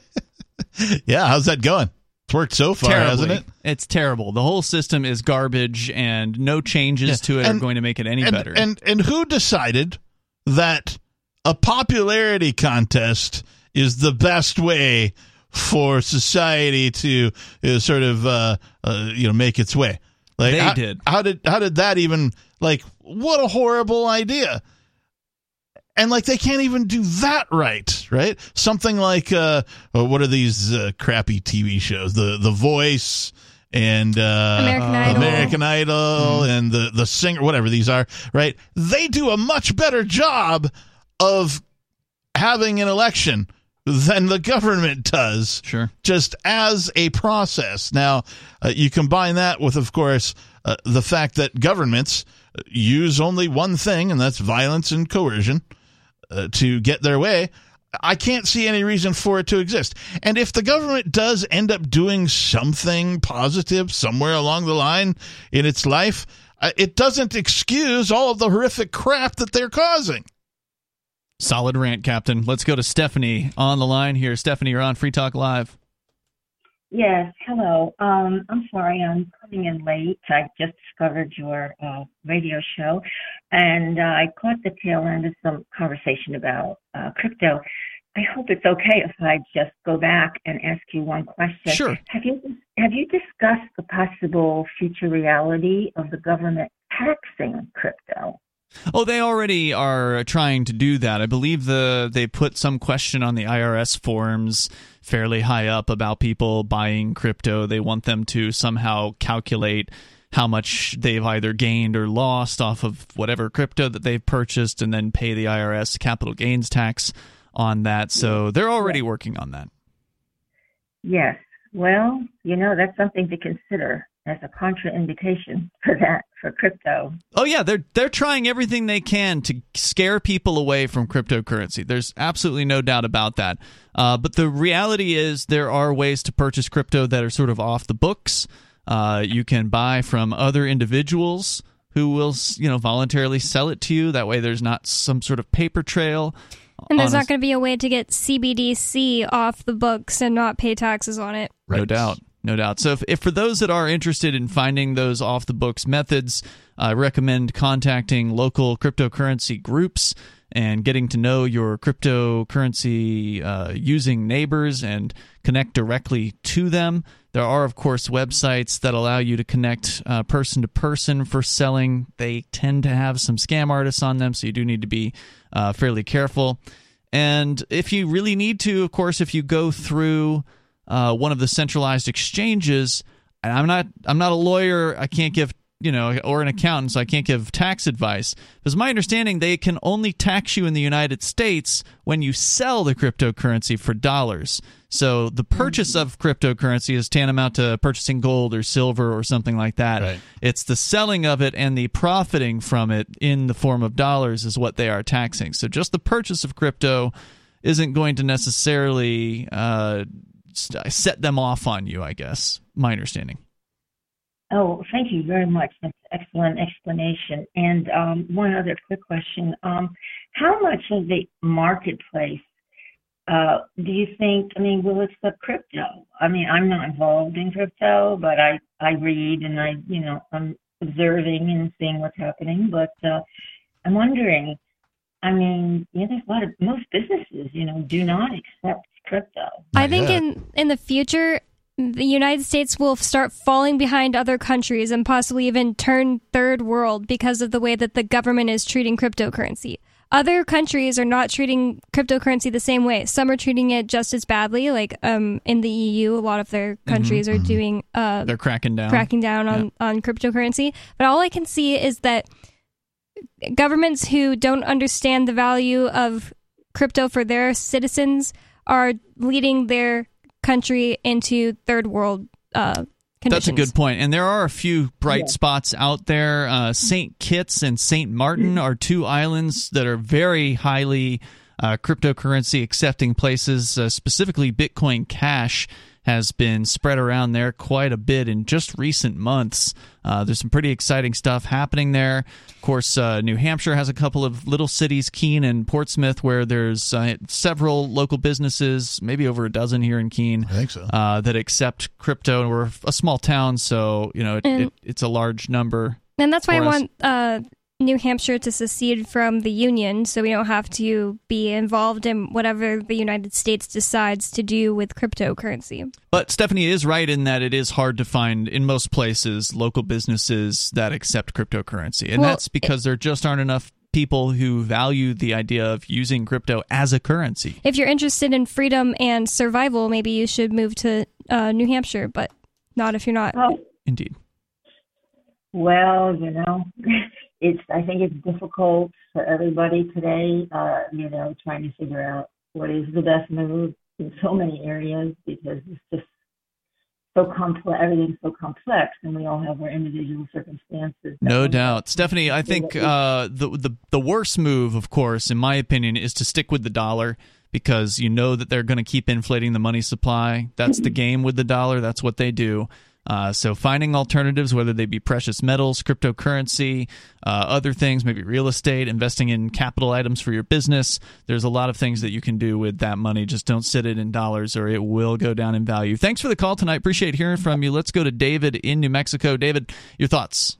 Yeah, how's that going? It's worked so far, Terribly. hasn't it? It's terrible. The whole system is garbage, and no changes Yeah. to it And- are going to make it any and, better. And and who decided that a popularity contest is the best way for society to uh, sort of uh, uh, you know make its way? Like They how, did. How did how did that even like? What a horrible idea! And like they can't even do that right, right? Something like uh, uh, what are these uh, crappy TV shows? The The Voice and uh, American Idol. American Idol, and the the singer, whatever these are, right? They do a much better job of having an election than the government does. Sure. Just as a process. Now, uh, you combine that with, of course, uh, the fact that governments use only one thing, and that's violence and coercion. uh, to get their way, I can't see any reason for it to exist. And if the government does end up doing something positive somewhere along the line in its life, uh, it doesn't excuse all of the horrific crap that they're causing. Solid rant, Captain. Let's go to Stephanie on the line here. Stephanie, you're on Free Talk Live. Yes, hello. Um, I'm sorry, I'm coming in late. I just discovered your uh, radio show, and uh, I caught the tail end of some conversation about uh, crypto. I hope it's okay if I just go back and ask you one question. Sure. Have you have you discussed the possible future reality of the government taxing crypto? Oh, they already are trying to do that. I believe the they put some question on the IRS forms fairly high up about people buying crypto. They want them to somehow calculate how much they've either gained or lost off of whatever crypto that they've purchased and then pay the IRS capital gains tax on that. So they're already working on that. Yes. Well, you know, that's something to consider as a contraindication for that for crypto. Oh yeah, they're they're trying everything they can to scare people away from cryptocurrency. There's absolutely no doubt about that. Uh, but the reality is, there are ways to purchase crypto that are sort of off the books. Uh, you can buy from other individuals who will, you know, voluntarily sell it to you. That way, there's not some sort of paper trail. And there's not going to be a way to get CBDC off the books and not pay taxes on it. No doubt. No doubt. So, if, if for those that are interested in finding those off the books methods, I recommend contacting local cryptocurrency groups and getting to know your cryptocurrency uh, using neighbors and connect directly to them. There are, of course, websites that allow you to connect uh, person to person for selling. They tend to have some scam artists on them, so you do need to be uh, fairly careful. And if you really need to, of course, if you go through uh, one of the centralized exchanges, and I'm not I'm not a lawyer, I can't give you know, or an accountant, so I can't give tax advice. Because my understanding, they can only tax you in the United States when you sell the cryptocurrency for dollars. So the purchase of cryptocurrency is tantamount to purchasing gold or silver or something like that. It's the selling of it and the profiting from it in the form of dollars is what they are taxing. So just the purchase of crypto isn't going to necessarily uh, set them off on you. I guess my understanding. Oh, thank you very much. That's excellent explanation. And um, one other quick question. Um, how much of the marketplace uh, do you think, I mean, will it accept crypto? I mean, I'm not involved in crypto, but I, I read and I, you know, I'm observing and seeing what's happening. But uh, I'm wondering, I mean, you know, there's a lot of, most businesses, you know, do not accept crypto. I think in in the future, the United States will start falling behind other countries and possibly even turn third world because of the way that the government is treating cryptocurrency. Other countries are not treating cryptocurrency the same way. Some are treating it just as badly. Like um, in the EU, a lot of their countries are doing uh, They're cracking down. cracking down on, on cryptocurrency. But all I can see is that governments who don't understand the value of crypto for their citizens are leading their country into third world uh, conditions. That's a good point. And there are a few bright Yeah. spots out there. Uh, St. Kitts and St. Martin are two islands that are very highly uh, cryptocurrency accepting places. Uh, specifically, Bitcoin Cash has been spread around there quite a bit in just recent months. Uh, there's some pretty exciting stuff happening there. Of course, uh, New Hampshire has a couple of little cities, Keene and Portsmouth, where there's uh, several local businesses, maybe over a dozen here in Keene, I think so, uh, that accept crypto. And we're a small town, so you know it, it, it's a large number. And that's why I us. want uh, New Hampshire to secede from the Union so we don't have to be involved in whatever the United States decides to do with cryptocurrency. But Stephanie is right in that it is hard to find in most places local businesses that accept cryptocurrency. And Well, that's because there just aren't enough people who value the idea of using crypto as a currency. If you're interested in freedom and survival, maybe you should move to uh, New Hampshire, but not if you're not. Indeed. Well, you know, it's I think it's difficult for everybody today, uh, you know, trying to figure out what is the best move in so many areas because it's just so complex, everything's so complex, and we all have our individual circumstances. No doubt, Stephanie. I think uh, the the the worst move, of course, in my opinion, is to stick with the dollar because you know that they're going to keep inflating the money supply. That's the game with the dollar. That's what they do. Uh, so finding alternatives, whether they be precious metals, cryptocurrency, uh, other things, maybe real estate, investing in capital items for your business. There's a lot of things that you can do with that money. Just don't sit it in dollars or it will go down in value. Thanks for the call tonight. Appreciate hearing from you. Let's go to David in New Mexico. David, your thoughts?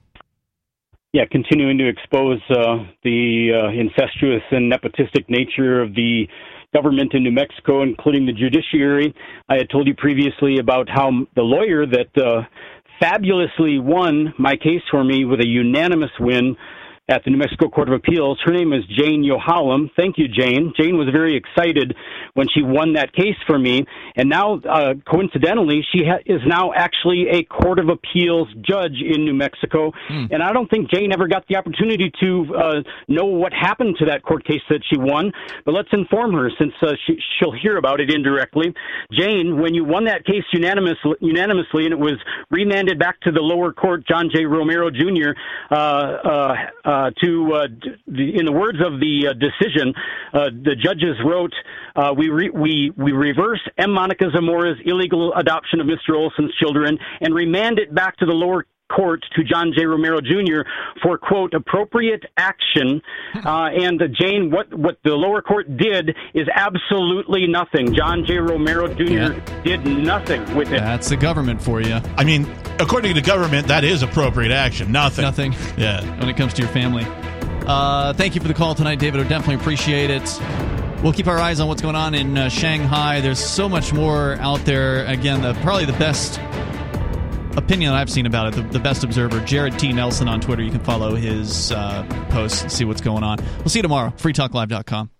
yeah, continuing to expose uh, the uh, incestuous and nepotistic nature of the government in New Mexico, including the judiciary. I had told you previously about how the lawyer that uh, fabulously won my case for me with a unanimous win at the New Mexico Court of Appeals. Her name is Jane Yohalem. Thank you, Jane. Jane was very excited when she won that case for me, and now, uh, coincidentally, she ha- is now actually a Court of Appeals judge in New Mexico. Hmm. And I don't think Jane ever got the opportunity to uh, know what happened to that court case that she won. But let's inform her since uh, she, she'll hear about it indirectly. Jane, when you won that case unanimously, unanimously, and it was remanded back to the lower court, John J. Romero Jr. Uh, uh, to, uh, the, in the words of the uh, decision, uh, the judges wrote, uh, "We re- we we reverse M. Monica Zamora's illegal adoption of Mr. Olson's children and remand it back to the lower." Court to John J. Romero Jr. for quote appropriate action, uh, and uh, Jane, what what the lower court did is absolutely nothing. John J. Romero Jr. did nothing with it. That's the government for you. I mean, according to the government, that is appropriate action. Nothing. Nothing. Yeah. When it comes to your family. Uh, thank you for the call tonight, David. I definitely appreciate it. We'll keep our eyes on what's going on in uh, Shanghai. There's so much more out there. Again, the, probably the best opinion I've seen about it, the, the best observer, Jared T. Nelson on Twitter. You can follow his uh, posts and see what's going on. We'll see you tomorrow. FreeTalkLive.com.